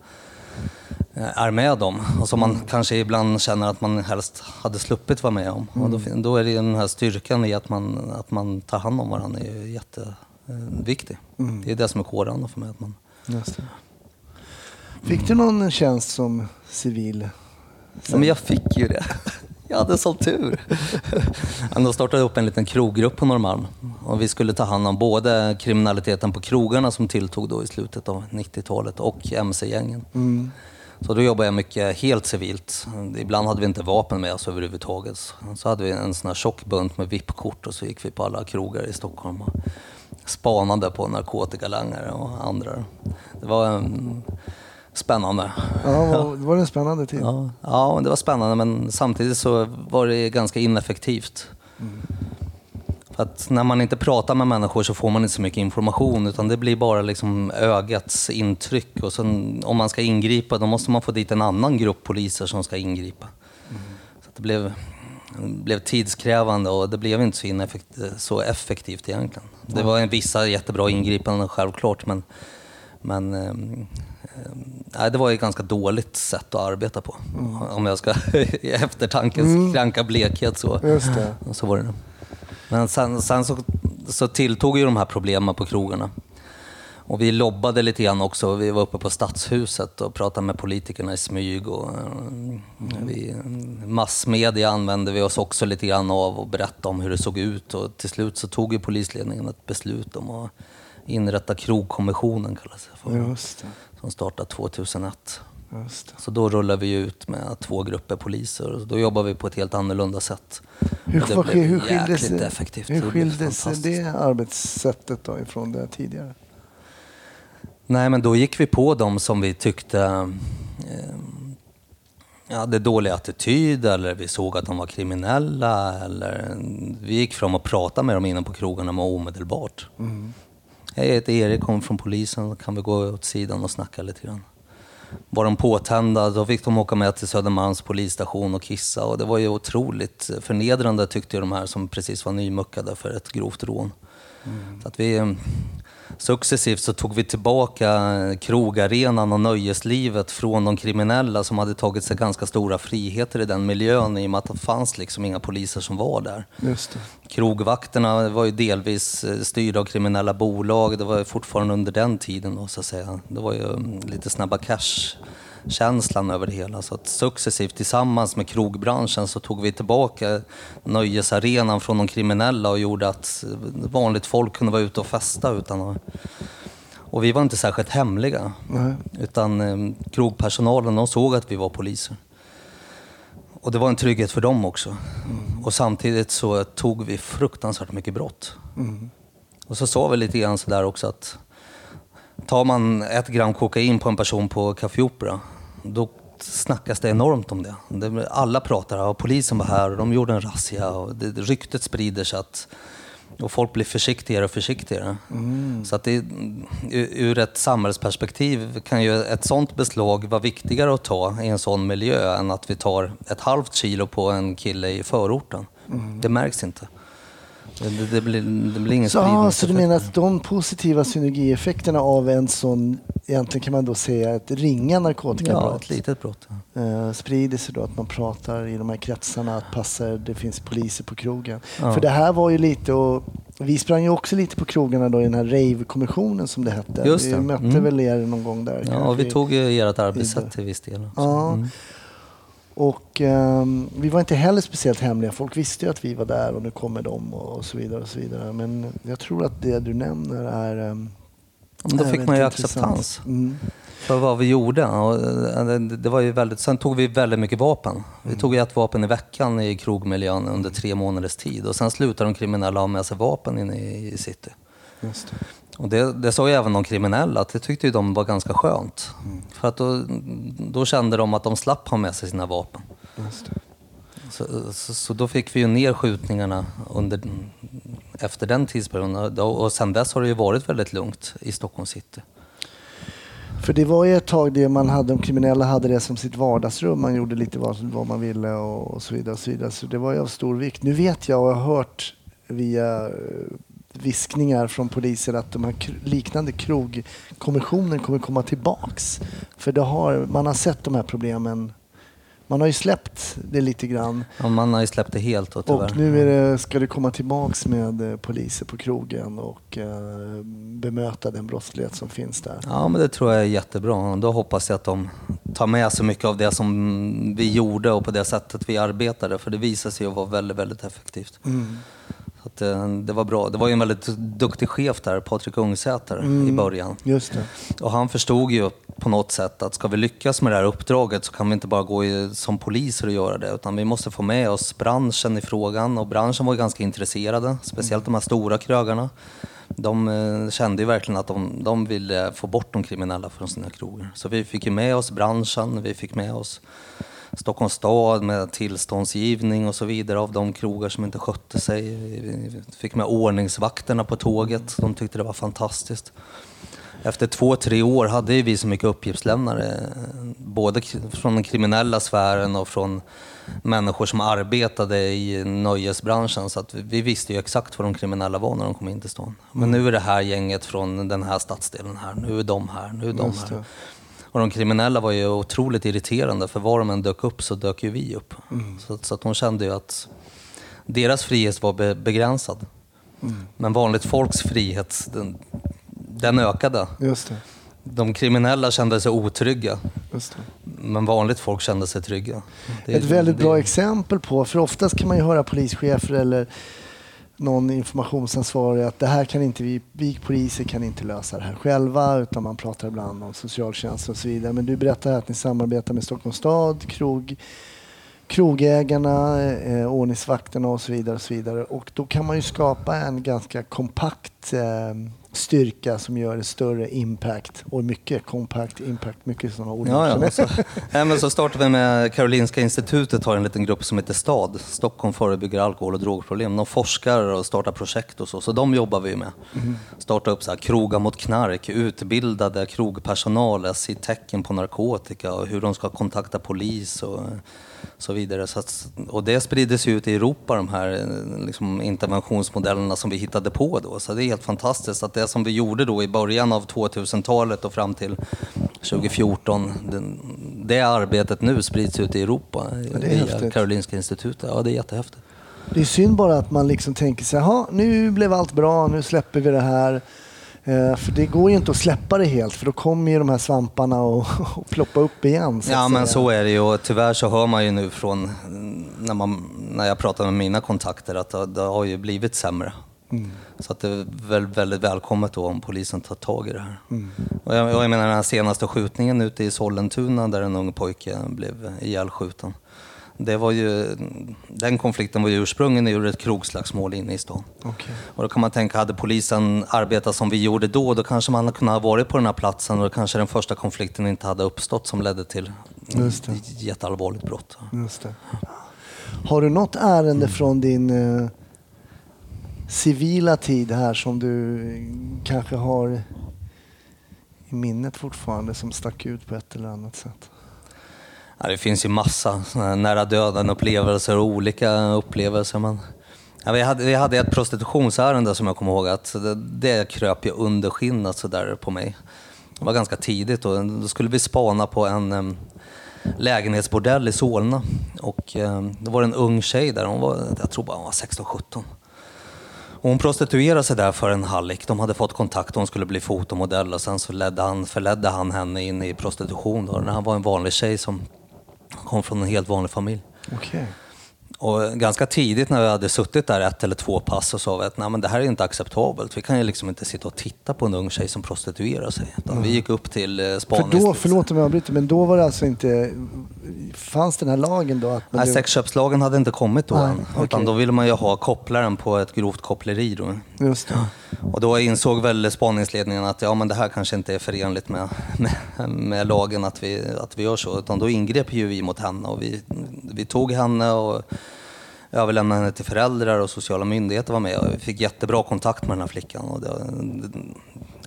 eh, är med om. Och som man kanske ibland känner att man helst hade sluppit vara med om. Och då, fin- då är det den här styrkan i att man, att man tar hand om varandra är ju jätteviktig. Det är det som är kårandan för mig. Att man. Fick du någon tjänst som civil? Ja, men jag fick ju det. [laughs] Jag hade sån tur. [laughs] Då startade upp en liten kroggrupp på Norrmalm. Och vi skulle ta hand om både kriminaliteten på krogarna som tilltog då i slutet av 90-talet och mc-gängen. Så då jobbade jag mycket helt civilt. Ibland hade vi inte vapen med oss överhuvudtaget. Så hade vi en sån här tjock bunt med VIP-kort och så gick vi på alla krogar i Stockholm och spanade på narkotikalangare och andra. Det var mm, spännande. Ja, var, var det en spännande tid? Ja, ja, det var spännande men samtidigt så var det ganska ineffektivt. För att när man inte pratar med människor så får man inte så mycket information utan det blir bara liksom ögats intryck och sen om man ska ingripa då måste man få dit en annan grupp poliser som ska ingripa. Så att det blev, det blev tidskrävande och det blev inte så, ineffekt- så effektivt egentligen. Det var en vissa jättebra ingripanden självklart men, men ehm, Nej, det var ett ganska dåligt sätt att arbeta på. Om jag ska [laughs] i eftertankens kranka blekhet så, [laughs] så var det. Men sen, sen så, så tilltog ju de här problemen på krogarna. Och vi lobbade lite grann också. Vi var uppe på Stadshuset och pratade med politikerna i smyg. Och, eh, vi, massmedia använde vi oss också lite grann av och berätta om hur det såg ut. Och till slut så tog ju polisledningen ett beslut om att inrätta krogkommissionen, kallas det för Just det. Som startade 2001. Just det. Så då rullade vi ut med två grupper poliser och då jobbar vi på ett helt annorlunda sätt. Hur, Och det blev hur skildes, jäkligt effektivt. hur Det skildes fantastiskt. det arbetssättet då ifrån det tidigare? Nej, men då gick vi på dem som vi tyckte eh, hade dålig attityd eller vi såg att de var kriminella. Eller, vi gick fram och pratade med dem inne på krogarna med omedelbart. Jag heter Erik, kommer från polisen. Kan vi gå åt sidan och snacka lite grann? Var de påtända, då fick de åka med till Södermalms polisstation och kissa. Och det var ju otroligt förnedrande tyckte ju de här som precis var nymuckade för ett grovt rån. Så att vi, successivt så tog vi tillbaka krogarenan och nöjeslivet från de kriminella som hade tagit sig ganska stora friheter i den miljön i och med att det fanns liksom inga poliser som var där. Krogvakterna var ju delvis eh, styrda av kriminella bolag. Det var fortfarande under den tiden då, så att säga. Det var ju mm, lite snabba cash-känslan över det hela. Så att successivt tillsammans med krogbranschen så tog vi tillbaka nöjesarenan från de kriminella och gjorde att vanligt folk kunde vara ute och festa utan att... Och vi var inte särskilt hemliga. Nej. Utan eh, krogpersonalen, de såg att vi var poliser. Och det var en trygghet för dem också. Och samtidigt så tog vi fruktansvärt mycket brott. Och så sa vi lite grann sådär också att tar man ett gram kokain på en person på Café Opera, då snackas det enormt om det. alla pratar, och polisen var här och de gjorde en razzia och det, ryktet sprider sig att och folk blir försiktigare och försiktigare. Så att det, ur- ett samhällsperspektiv kan ju ett sånt beslag vara viktigare att ta i en sån miljö än att vi tar ett halvt kilo på en kille i förorten. Det märks inte. Det, det, blir, det blir ingen Så, ah, så du menar att de positiva synergieffekterna av en sån, egentligen kan man då säga ett ringa Ja, narkotikabrott, ett litet brott. ja. eh, sprider sig då att man pratar i de här kretsarna att passar, det finns poliser på krogen. Ja. För det här var ju lite och vi sprang ju också lite på krogarna då i den här rave-kommissionen som det hette. Just vi det. mötte Mm. väl er någon gång där. Ja, och vi tog ju ert arbetssätt till viss del. också. Ja. Mm. Och ehm, vi var inte heller speciellt hemliga. Folk visste ju att vi var där och nu kommer de och, så vidare. och så vidare. Men jag tror att det du nämner är... Um, Då fick man ju acceptans Mm. för vad vi gjorde. Och eh, det- var ju väldigt, sen tog vi väldigt mycket vapen. Vi tog ju ett vapen i veckan i krogmiljön under tre månaders tid. Och sen slutade de kriminella ha med sig vapen inne i i city. Just det. Och det, det sa ju även de kriminella, att det tyckte ju de var ganska skönt. För att då, då kände de att de slapp ha med sig sina vapen. Så, så, så då fick vi ju ner skjutningarna under, efter den tidsperioden. Och sen dess har det ju varit väldigt lugnt i Stockholm city. För det var ju ett tag det man hade, de kriminella hade det som sitt vardagsrum. Man gjorde lite vad, vad man ville och, och så vidare. Och så, vidare. så det var ju av stor vikt. Nu vet jag och har hört via viskningar från poliser att de här liknande krogkommissionen kommer komma tillbaks. För det har, man har sett de här problemen. Man har ju släppt det lite grann. Ja, man har ju släppt det helt då, tyvärr. Och nu det, ska det komma tillbaks med eh, poliser på krogen och eh, bemöta den brottslighet som finns där. Ja, men det tror jag är jättebra. Då hoppas jag att de tar med sig mycket av det som vi gjorde och på det sättet vi arbetade. För det visade sig att vara väldigt, väldigt effektivt. Mm. Att, eh, det var bra. Det var ju en väldigt duktig chef där, Patrik Ungsäter, Mm. i början. Just det. Och han förstod ju på något sätt att ska vi lyckas med det här uppdraget så kan vi inte bara gå i, som poliser och göra det, utan vi måste få med oss branschen i frågan. Och branschen var ganska intresserade, speciellt de här stora krögarna. De eh, kände ju verkligen att de, de ville få bort de kriminella från sina krogar. Så vi fick ju med oss branschen, vi fick med oss Stockholms stad med tillståndsgivning och så vidare av de krogar som inte skötte sig. Vi fick med ordningsvakterna på tåget, de tyckte det var fantastiskt. Efter två, tre år hade vi så mycket uppgiftslämnare, både från den kriminella sfären och från människor som arbetade i nöjesbranschen. Så att vi- vi visste ju exakt vad de kriminella var när de kom in till stan. Men nu är det här gänget från den här stadsdelen här, nu är de här, nu är de här. Och de kriminella var ju otroligt irriterande för var de än dök upp så dök ju vi upp. Så, så att de kände ju att deras frihet var be, begränsad. Men vanligt folks frihet, den, den ökade. Just det. De kriminella kände sig otrygga, men vanligt folk kände sig trygga. Det- Ett väldigt det- bra exempel på, för oftast kan man ju höra polischefer eller någon informationsansvarig att det här kan inte vi, vi poliser kan inte lösa det här själva utan man pratar ibland om socialtjänst och så vidare. Men du berättar att ni samarbetar med Stockholms stad, krog, krogägarna, eh, ordningsvakterna och så vidare. Och så vidare. Och då kan man ju skapa en ganska kompakt eh, styrka som gör ett större impact och mycket kompakt impact, mycket sådana ord. Ja, ja. Så, men så startade vi med Karolinska institutet har en liten grupp som heter STAD, Stockholm förebygger alkohol och drogproblem. De forskar och startar projekt och så, så de jobbar vi med. Starta upp så här, krogar mot knark, utbildade krogpersonal, se tecken på narkotika och hur de ska kontakta polis och så vidare. Så att, och det sprider sig ut i Europa, de här liksom, interventionsmodellerna som vi hittade på då. Så det är helt fantastiskt att det som vi gjorde då i början av 2000-talet och fram till 2014, den, det arbetet nu sprids ut i Europa är via häftigt. Karolinska institutet. Ja, det är jättehäftigt. Det är synd bara att man liksom tänker sig, "Jaha, nu blev allt bra, nu släpper vi det här. Eh, för det går ju inte att släppa det helt för då kommer ju de här svamparna och, [laughs] och ploppa upp igen. Så Ja, men så är det ju. Och tyvärr så hör man ju nu från mm, när, man, när jag pratar med mina kontakter att det, det har ju blivit sämre. Mm. Så att det är väl, väldigt välkommet då om polisen tar tag i det här. Mm. Och jag, jag menar den här senaste skjutningen ute i Sollentuna där en ung pojke blev ihjälskjuten. Det var ju, den konflikten var ju ursprungen ur ett krogslagsmål inne i stan. Okej. Och då kan man tänka, hade polisen arbetat som vi gjorde då, då kanske man kunnat ha varit på den här platsen och då kanske den första konflikten inte hade uppstått som ledde till Just ett jätteallvarligt brott. Just det. Har du något ärende från din eh, civila tid här som du kanske har i minnet fortfarande som stack ut på ett eller annat sätt? Ja, det finns ju massa nära döden-upplevelser och olika upplevelser. Men, ja, vi, hade, vi hade ett prostitutionsärende som jag kommer ihåg att det, det kröp ju under skinnet så där på mig. Det var ganska tidigt och då skulle vi spana på en um, lägenhetsbordell i Solna. Och um, då var det en ung tjej där, hon var, jag tror bara hon var 16-17. Hon prostituerade sig där för en hallick. De hade fått kontakt och hon skulle bli fotomodell och sen så ledde han, förledde han henne in i prostitution. Då. Det här var en vanlig tjej som kom från en helt vanlig familj. Okay. Och ganska tidigt när vi hade suttit där ett eller två pass så sa vi att Nej, men det här är inte acceptabelt. Vi kan ju liksom inte sitta och titta på en ung tjej som prostituerar sig. Utan Vi gick upp till eh, För spanings... då, förlåt om jag avbryter, men då var det alltså inte... Fanns den här lagen då? Att Nej, sexköpslagen hade inte kommit då Nej, än. Utan okej. då ville man ju ha kopplaren på ett grovt koppleri. Då. Just det. Och då insåg väl spaningsledningen att ja, men det här kanske inte är förenligt med, med, med lagen att vi, att vi gör så. Utan då ingrep ju vi mot henne och vi, vi tog henne och överlämnade henne till föräldrar och sociala myndigheter var med. Och vi fick jättebra kontakt med den här flickan. Och det,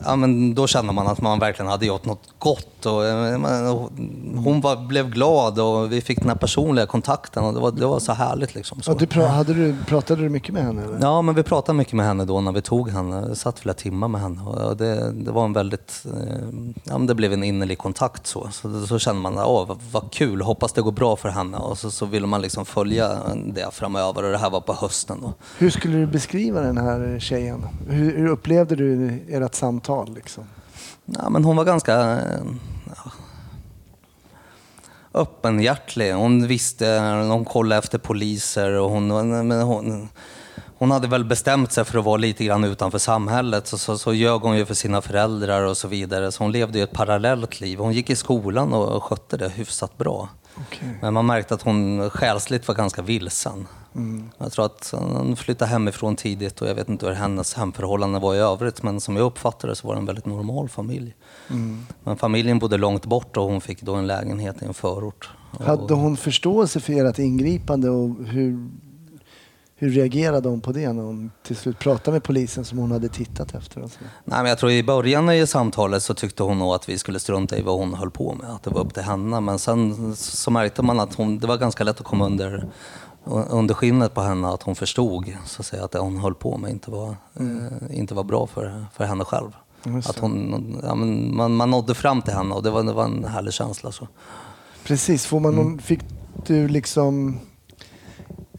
ja, men då kände man att man verkligen hade gjort något gott. Och, eh, men, och hon var, blev glad och vi fick den här personliga kontakten och det var, det var så härligt. Liksom, så. Ja, du pra, hade du, pratade du mycket med henne? Eller? Ja, men vi pratade mycket med henne då när vi tog henne. Vi satt flera timmar med henne och det, det var en väldigt, eh, ja men det blev en innerlig kontakt så. Så, så kände man, åh vad, vad kul, hoppas det går bra för henne. Och så, så ville man liksom följa det framöver och det här var på hösten då. Hur skulle du beskriva den här tjejen? Hur, hur upplevde du ert samtal? Liksom? Ja, men hon var ganska eh, ja, öppenhjärtlig. Hon visste, hon kollade efter poliser och hon, men hon, hon hade väl bestämt sig för att vara lite grann utanför samhället. Så, så, så ljög hon ju för sina föräldrar och så vidare. Så hon levde ju ett parallellt liv. Hon gick i skolan och skötte det hyfsat bra. Okej. Men man märkte att hon själsligt var ganska vilsen. Jag tror att hon flyttade hemifrån tidigt och jag vet inte hur hennes hemförhållanden var i övrigt. Men som jag uppfattade det så var det en väldigt normal familj. Men familjen bodde långt bort och hon fick då en lägenhet i en förort. Hade hon förståelse för ert ingripande och hur, hur reagerade hon på det när hon till slut pratade med polisen som hon hade tittat efter? Och så? Nej, men jag tror i början i samtalet så tyckte hon nog att vi skulle strunta i vad hon höll på med, att det var upp till henne. Men sen så märkte man att hon, det var ganska lätt att komma under, under skinnet på henne, att hon förstod så att, säga, att det hon höll på med inte var, eh, inte var bra för, för henne själv. Att hon, ja, men man, man nådde fram till henne och det var, det var en härlig känsla. Så. Precis, får man någon, fick du liksom...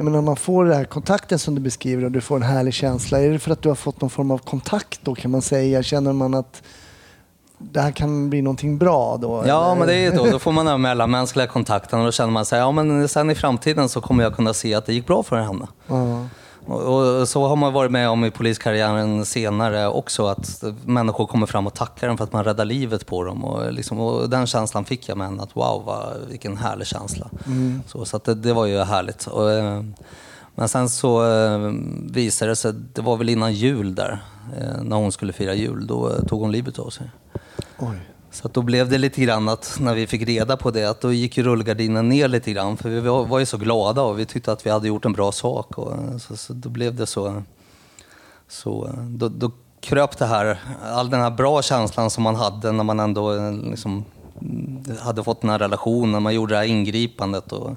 Jag menar, man får den här kontakten som du beskriver och du får en härlig känsla, är det för att du har fått någon form av kontakt då kan man säga? Känner man att det här kan bli någonting bra då? Ja, eller? men det är ju då. Då får man den mellanmänskliga kontakten och då känner man sig, ja men sen i framtiden så kommer jag kunna se att det gick bra för henne. Ja. Och, och så har man varit med om i poliskarriären senare också, att människor kommer fram och tackar en för att man räddar livet på dem. Och, liksom, och den känslan fick jag med henne, att wow, vad, vilken härlig känsla. Så, så att det, det var ju härligt. Och, eh, men sen så eh, visade det sig, det var väl innan jul där, eh, när hon skulle fira jul, då tog hon livet av sig. Oj. Så då blev det lite grann att när vi fick reda på det, att då gick ju rullgardinen ner lite grann. För vi var, var ju så glada och vi tyckte att vi hade gjort en bra sak. Och, så, så då blev det så... så då, då kröp det här, all den här bra känslan som man hade när man ändå eh, liksom, mm, hade fått den här relationen. Man gjorde det här ingripandet och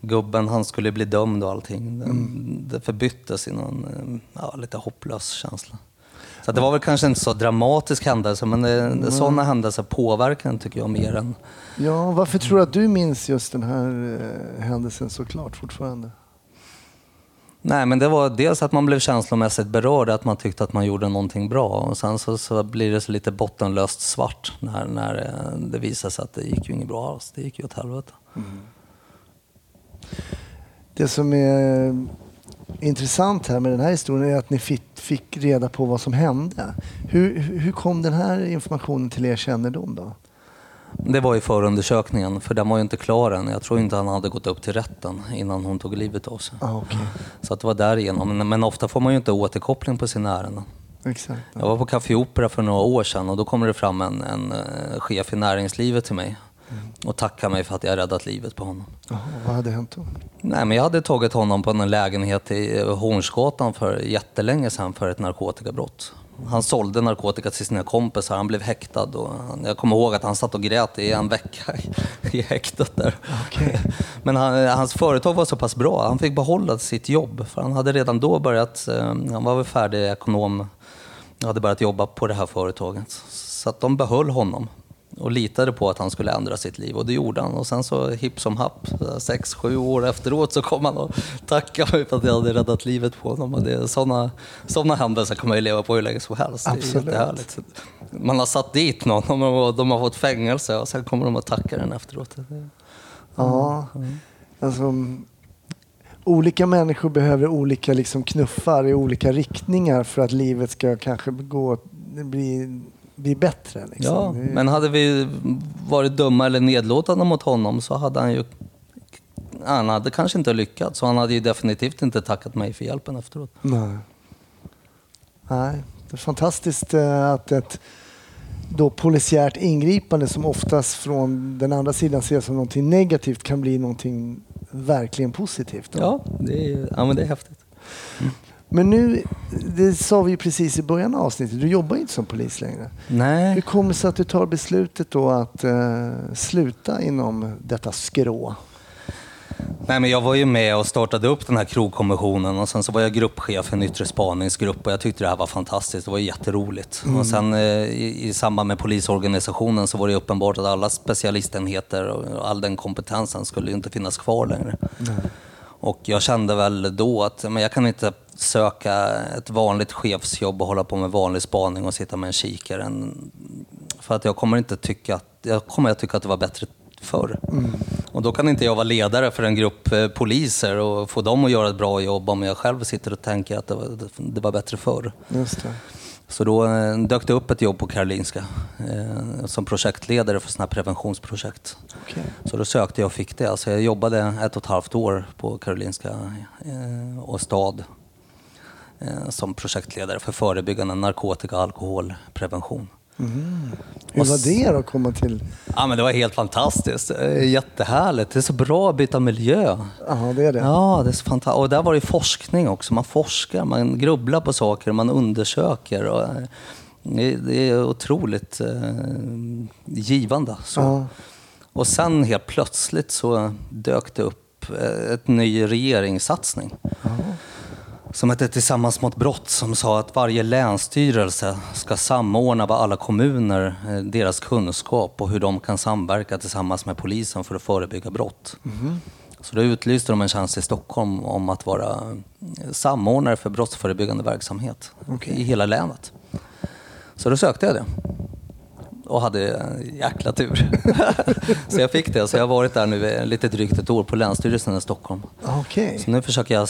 gubben han skulle bli dömd och allting. Det, det förbyttes i någon eh, ja, lite hopplös känsla. Så det var väl kanske inte så dramatisk händelse, men det, sådana händelser påverkar en tycker jag mer än... Ja, varför tror du att du minns just den här eh, händelsen så klart fortfarande? Nej, men det var dels att man blev känslomässigt berörd, att man tyckte att man gjorde någonting bra. Och sen så, så blir det så lite bottenlöst svart när, när eh, det visar sig att det gick ju inget bra alls. Det gick ju åt helvete. Det som är intressant här med den här historien är att ni fick, fick reda på vad som hände. Hur, hur kom den här informationen till er kännedom då? Det var i förundersökningen, för den var ju inte klar än. Jag tror inte han hade gått upp till rätten innan hon tog livet av sig. Ah, okej. Så att det var därigenom. Men, men ofta får man ju inte återkoppling på sina ärenden. Exakt. Jag var på Café Opera för några år sedan och då kom det fram en, en eh, chef i näringslivet till mig och tackade mig för att jag räddat livet på honom. Jaha, vad hade hänt då? Nej, men jag hade tagit honom på en lägenhet i eh, Hornsgatan för jättelänge sedan för ett narkotikabrott. Han sålde narkotika till sina kompisar, han blev häktad och jag kommer ihåg att han satt och grät i en vecka [laughs] i, häktet där. Okej. [laughs] Men han, hans företag var så pass bra, han fick behålla sitt jobb. För han hade redan då börjat, eh, han var väl färdig ekonom, hade börjat jobba på det här företaget. Så att de behöll honom och litade på att han skulle ändra sitt liv och det gjorde han. Och sen så hipp som happ, sex, sju år efteråt så kom han och tackade mig för att jag hade räddat livet på honom. Och det är sådana, sådana händelser kan man ju leva på hur länge som helst. Det Absolut. jättehärligt. Man har satt dit någon och de har fått fängelse och sen kommer de och tackar den efteråt. Ja, alltså... olika människor behöver olika liksom knuffar i olika riktningar för att livet ska kanske gå, bli, bli bättre. Liksom. Ja, men hade vi varit dumma eller nedlåtande mot honom så hade han ju... Han hade kanske inte lyckats, så han hade ju definitivt inte tackat mig för hjälpen efteråt. Nej. Nej, det är fantastiskt eh, att ett då polisiärt ingripande som oftast från den andra sidan ses som någonting negativt kan bli någonting verkligen positivt. då. Ja, det är, ja men det är häftigt. Men nu, det sa vi precis i början av avsnittet, du jobbar inte som polis längre. Hur Nej, kommer det sig att du tar beslutet då att eh, sluta inom detta skrå? Nej, men jag var ju med och startade upp den här krogkommissionen och sen så var jag gruppchef för en yttre spaningsgrupp och jag tyckte det här var fantastiskt. Det var jätteroligt. Och sen eh, i, i samband med polisorganisationen så var det uppenbart att alla specialistenheter och all den kompetensen skulle inte finnas kvar längre. Och jag kände väl då att men jag kan inte söka ett vanligt chefsjobb och hålla på med vanlig spaning och sitta med en kikare. För att jag kommer inte tycka att, jag kommer att tycka att det var bättre förr. Och då kan inte jag vara ledare för en grupp eh, poliser och få dem att göra ett bra jobb om jag själv sitter och tänker att det var, det var bättre förr. Just det. Så då eh, dök det upp ett jobb på Karolinska eh, som projektledare för sådana här preventionsprojekt. Okej. Så då sökte jag och fick det. Alltså jag jobbade ett och ett halvt år på Karolinska eh, och stad eh, som projektledare för förebyggande narkotika och alkoholprevention. Hur var det då att komma till? Ja, men det var helt fantastiskt. Eh, Jättehärligt. Det är så bra att byta miljö. Ja, det är det. Ja, det är så fantastiskt. Och där var det forskning också. Man forskar, man grubblar på saker, man undersöker. Och eh, det är otroligt eh, givande. Så. Ja. Och sen helt plötsligt så dök det upp ett ny regeringssatsning. Som hette Tillsammans mot brott som sa att varje länsstyrelse ska samordna vad alla kommuner, eh, deras kunskap och hur de kan samverka tillsammans med polisen för att förebygga brott. Så då utlyste de en tjänst i Stockholm om att vara eh, samordnare för brottsförebyggande verksamhet i hela länet. Så då sökte jag det och hade en jäkla tur. [laughs] så jag fick det. Så jag har varit där nu lite drygt ett år på Länsstyrelsen i Stockholm. Okej. Så nu försöker jag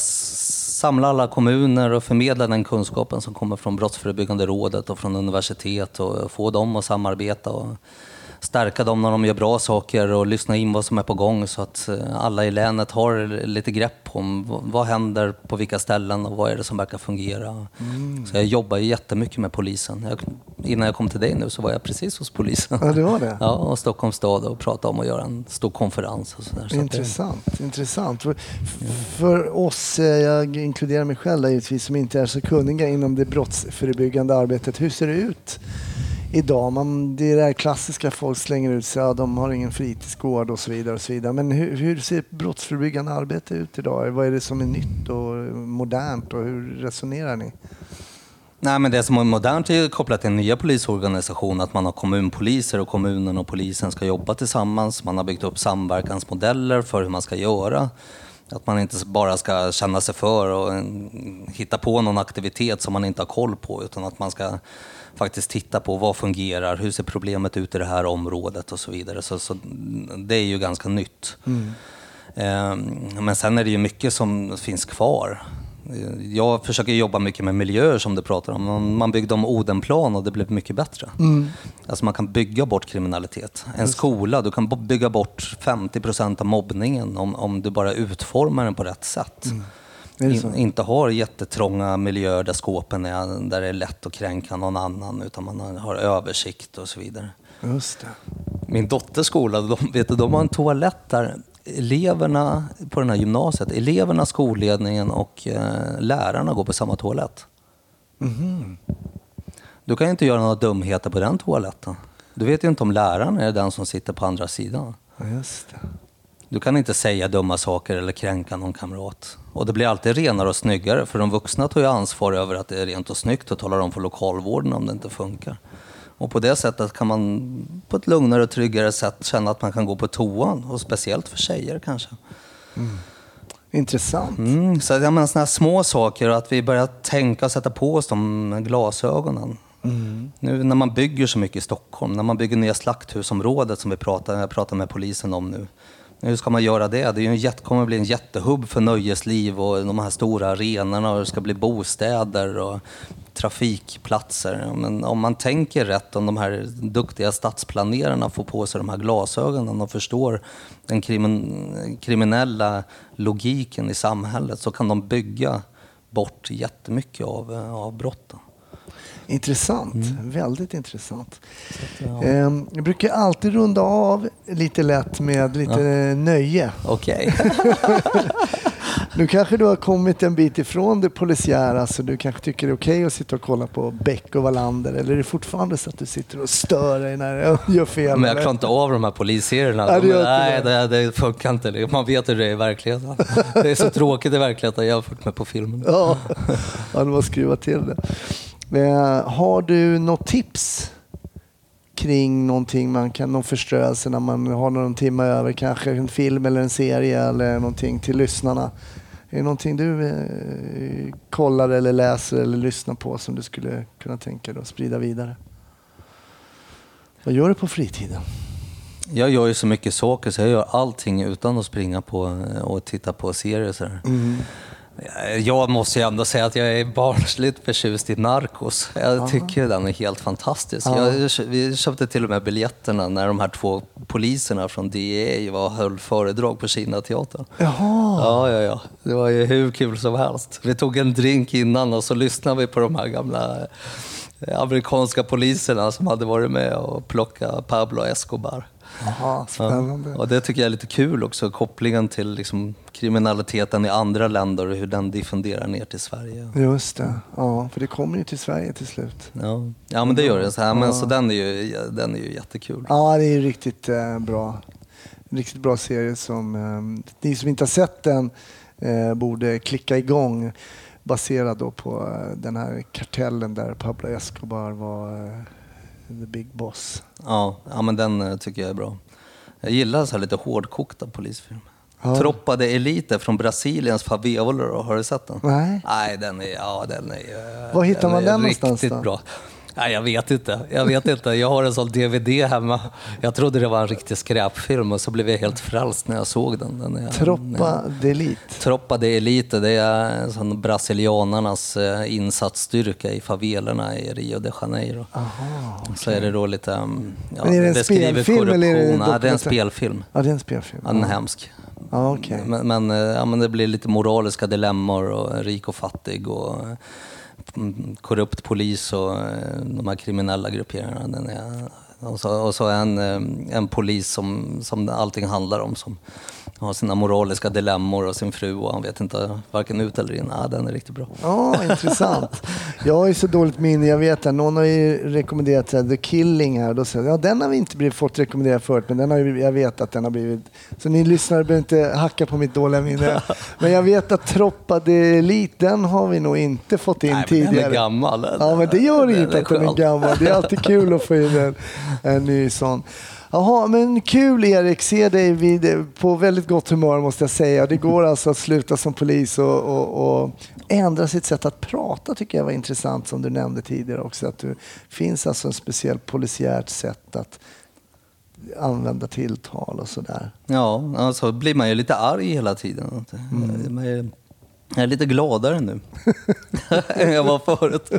samla alla kommuner och förmedla den kunskapen som kommer från Brottsförebyggande rådet och från universitet och få dem att samarbeta och stärka dem när de gör bra saker och lyssna in vad som är på gång så att eh, alla i länet har lite grepp om vad- händer på vilka ställen och vad är det som verkar fungera. Så jag jobbar jättemycket med polisen. Jag, innan jag kom till dig nu så var jag precis hos polisen. Ja, det var det. [laughs] Ja, och Stockholms stad och pratade om att göra en stor konferens och sådär. Så att det- Intressant. intressant. För, för oss, eh, jag inkluderar mig själv där givetvis, som inte är så kunniga inom det brottsförebyggande arbetet. Hur ser det ut idag? Man, det är det här klassiska, folk slänger ut sig, ja, de har ingen fritidsgård och så vidare. Och så vidare. Men hur, hur ser brottsförebyggande arbete ut idag? Vad är det som är nytt och modernt och hur resonerar ni? Nej, men det som är modernt är kopplat till den nya polisorganisationen, att man har kommunpoliser och kommunen och polisen ska jobba tillsammans. Man har byggt upp samverkansmodeller för hur man ska göra. Att man inte bara ska känna sig för och hitta på någon aktivitet som man inte har koll på, utan att man ska faktiskt titta på vad fungerar, hur ser problemet ut i det här området och så vidare. Så, så det är ju ganska nytt. Eh, Men sen är det ju mycket som finns kvar. Jag försöker jobba mycket med miljöer som du pratar om. Man- byggde om Odenplan och det blev mycket bättre. Alltså man kan bygga bort kriminalitet. En skola, du kan bygga bort 50 procent av mobbningen om, om du bara utformar den på rätt sätt. Så? In, inte har jättetrånga miljöer där skåpen är, där det är lätt att kränka någon annan, utan man har, översikt och så vidare. Just det. Min dotters skola, de, vet du, de har en toalett där eleverna på den här gymnasiet, eleverna, skolledningen och eh, lärarna går på samma toalett. Du kan ju inte göra några dumheter på den toaletten. Du vet ju inte om läraren är den som sitter på andra sidan. Just det. Du kan inte säga dumma saker eller kränka någon kamrat. Och det blir alltid renare och snyggare för de vuxna tar ju ansvar över att det är rent och snyggt och talar om för lokalvården om det inte funkar. Och på det sättet kan man på ett lugnare och tryggare sätt känna att man kan gå på toan. Och speciellt för tjejer kanske. Intressant. Mm, så jag menar sådana här små saker att vi börjar tänka och sätta på oss de glasögonen. Nu när man bygger så mycket i Stockholm, när man bygger nya slakthusområdet som vi pratar, jag pratar med polisen om nu. Hur ska man göra det? Det är ju en jätte, kommer bli en jättehubb för nöjesliv och de här stora arenorna och det ska bli bostäder och trafikplatser. Men om man tänker rätt, om de här duktiga stadsplanerarna får på sig de här glasögonen och förstår den krimin kriminella logiken i samhället så kan de bygga bort jättemycket av, eh, av brotten. Intressant, väldigt intressant. Ehm, Jag brukar alltid runda av lite lätt med lite nöje. Okej. [laughs] Nu kanske du har kommit en bit ifrån det polisiära så du kanske tycker det är okej att sitta och kolla på Beck och Wallander eller är det fortfarande så att du sitter och stör dig när jag [laughs] gör fel? Men jag klarar inte av de här polisserierna. Nej, det Nej, det, det funkar inte. Man vet hur det är i verkligheten. [laughs] Det är så tråkigt i verkligheten jämfört med på filmen. Ja, ja du måste skruva till det. Eh, har du något tips kring någonting man kan, någon förströelse när man har någon timme över, kanske en film eller en serie eller någonting till lyssnarna? Är det någonting du eh, kollar eller läser eller lyssnar på som du skulle kunna tänka dig att sprida vidare? Vad gör du på fritiden? Jag gör ju så mycket saker så jag gör allting utan att springa på och titta på serier. Så här. Jag måste ju ändå säga att jag är barnsligt förtjust i Narcos. Jag tycker den är helt fantastisk. Jag, vi köpte till och med biljetterna när de här två poliserna från DEA var höll föredrag på Kinateatern. Jaha, Ja, ja, ja. Det var ju hur kul som helst. Vi tog en drink innan och så lyssnade vi på de här gamla eh, amerikanska poliserna som hade varit med och plockat Pablo Escobar. Jaha spännande. Ja, och det tycker jag är lite kul också, kopplingen till liksom, kriminaliteten i andra länder och hur den diffunderar ner till Sverige. Just det, ja, för det kommer ju till Sverige till slut. Ja, ja men det gör det. Så, här, men, så den, är ju, den är ju jättekul. Ja, det är riktigt eh, bra. Riktigt bra serie som eh, ni som inte har sett den eh, borde klicka igång. Baserad då på eh, den här kartellen där Pablo Escobar var eh, the big boss. Ja, ja, men den eh, tycker jag är bra. Jag gillar så här lite hårdkokta polisfilmer. Ja. Troppade Elite från Brasiliens favelor, har du sett den? Nej. Nej, den är, ja, den är ju- Var hittar man den någonstans Riktigt då? bra. Nej, jag vet inte. Jag vet inte. Jag har en sån DVD hemma. Jag trodde det var en riktig skräpfilm och så blev jag helt frälst när jag såg den. den är, Troppa Delit. Troppa de Elite, det är sån brasilianarnas eh, insatsstyrka i favelerna i Rio de Janeiro. Aha. Så är det då lite... um, Ja, Men är det en spelfilm eller är det en. Ja, det är en spelfilm. Ja, det är en spelfilm. Ja, den är hemsk. Okej. Men, men, eh, ja, men det blir lite moraliska dilemmor och rik och fattig och mm, korrupt polis och eh, de här kriminella grupperingarna. Och, så, och så en, eh, en polis som, som allting handlar om som har sina moraliska dilemmor och sin fru och han vet inte varken ut eller in. Ja, den är riktigt bra. Ja, intressant. Jag har ju så dåligt minne. Jag vet att någon har ju rekommenderat här, The Killing här. Då säger ja, den har vi inte blivit, fått rekommendera förut, men den har ju, jag vet att den har blivit... Så ni lyssnare behöver inte hacka på mitt dåliga minne. Men jag vet att Troppa de Elite, den har vi nog inte fått in Nej, men tidigare. den är gammal. Ja, men det gör Den inget att den är gammal. Det är alltid kul att få in en, en ny sån. Jaha, men kul Erik. Se dig vid, på väldigt gott humör måste jag säga. Det går alltså att sluta som polis och, och, och ändra sitt sätt att prata tycker jag var intressant som du nämnde tidigare också. Att det finns alltså en speciell polisiärt sätt att använda tilltal och sådär. Ja, alltså blir man ju lite arg hela tiden. Mm. Jag är lite gladare nu [laughs] än jag var förut.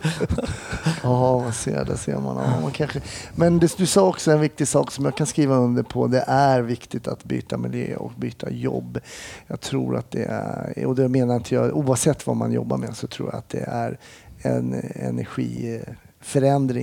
Ja, man ser, det ser man. Ja, man kanske... Men det, du sa också en viktig sak som jag kan skriva under på. Det är viktigt att byta miljö och byta jobb. Jag tror att det är, och det menar inte jag, oavsett vad man jobbar med så tror jag att det är en energi,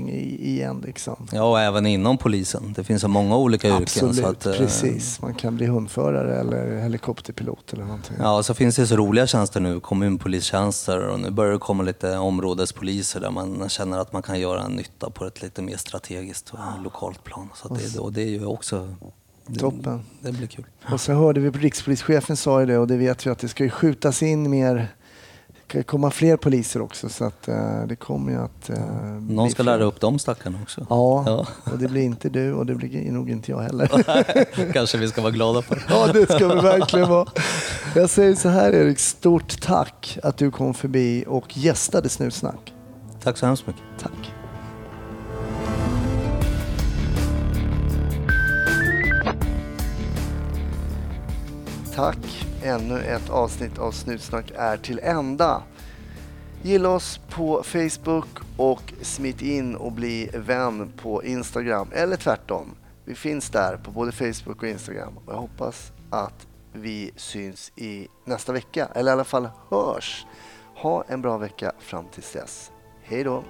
i, i en. Liksom. Ja, och även inom polisen. Det finns så många olika yrken. Absolut, så att, eh, precis. Man kan bli hundförare eller helikopterpilot eller någonting. Ja, och så finns det så roliga tjänster nu, kommunpolistjänster och nu börjar det komma lite områdespoliser där man känner att man kan göra en nytta på ett lite mer strategiskt och lokalt plan. Så att det, och det är ju också... Det, Toppen. Det blir kul. Och så hörde vi rikspolischefen sa ju det och det vet vi att det ska ju skjutas in mer ska komma fler poliser också så att eh, det kommer ju att... eh, Någon ska lära upp de stackarna också. Ja, Ja. och det blir inte du och det blir nog inte jag heller. [laughs] Kanske vi ska vara glada för. ja, det ska vi verkligen vara. Jag säger så här Erik, stort tack att du kom förbi och gästade Snutsnack. Tack så hemskt mycket. Tack. Tack! Ännu ett avsnitt av Snutsnack är till ända. Gilla oss på Facebook och smit in och bli vän på Instagram. Eller tvärtom. Vi finns där på både Facebook och Instagram. Och jag hoppas att vi syns i nästa vecka. Eller i alla fall hörs. Ha en bra vecka fram tills dess. Hej då!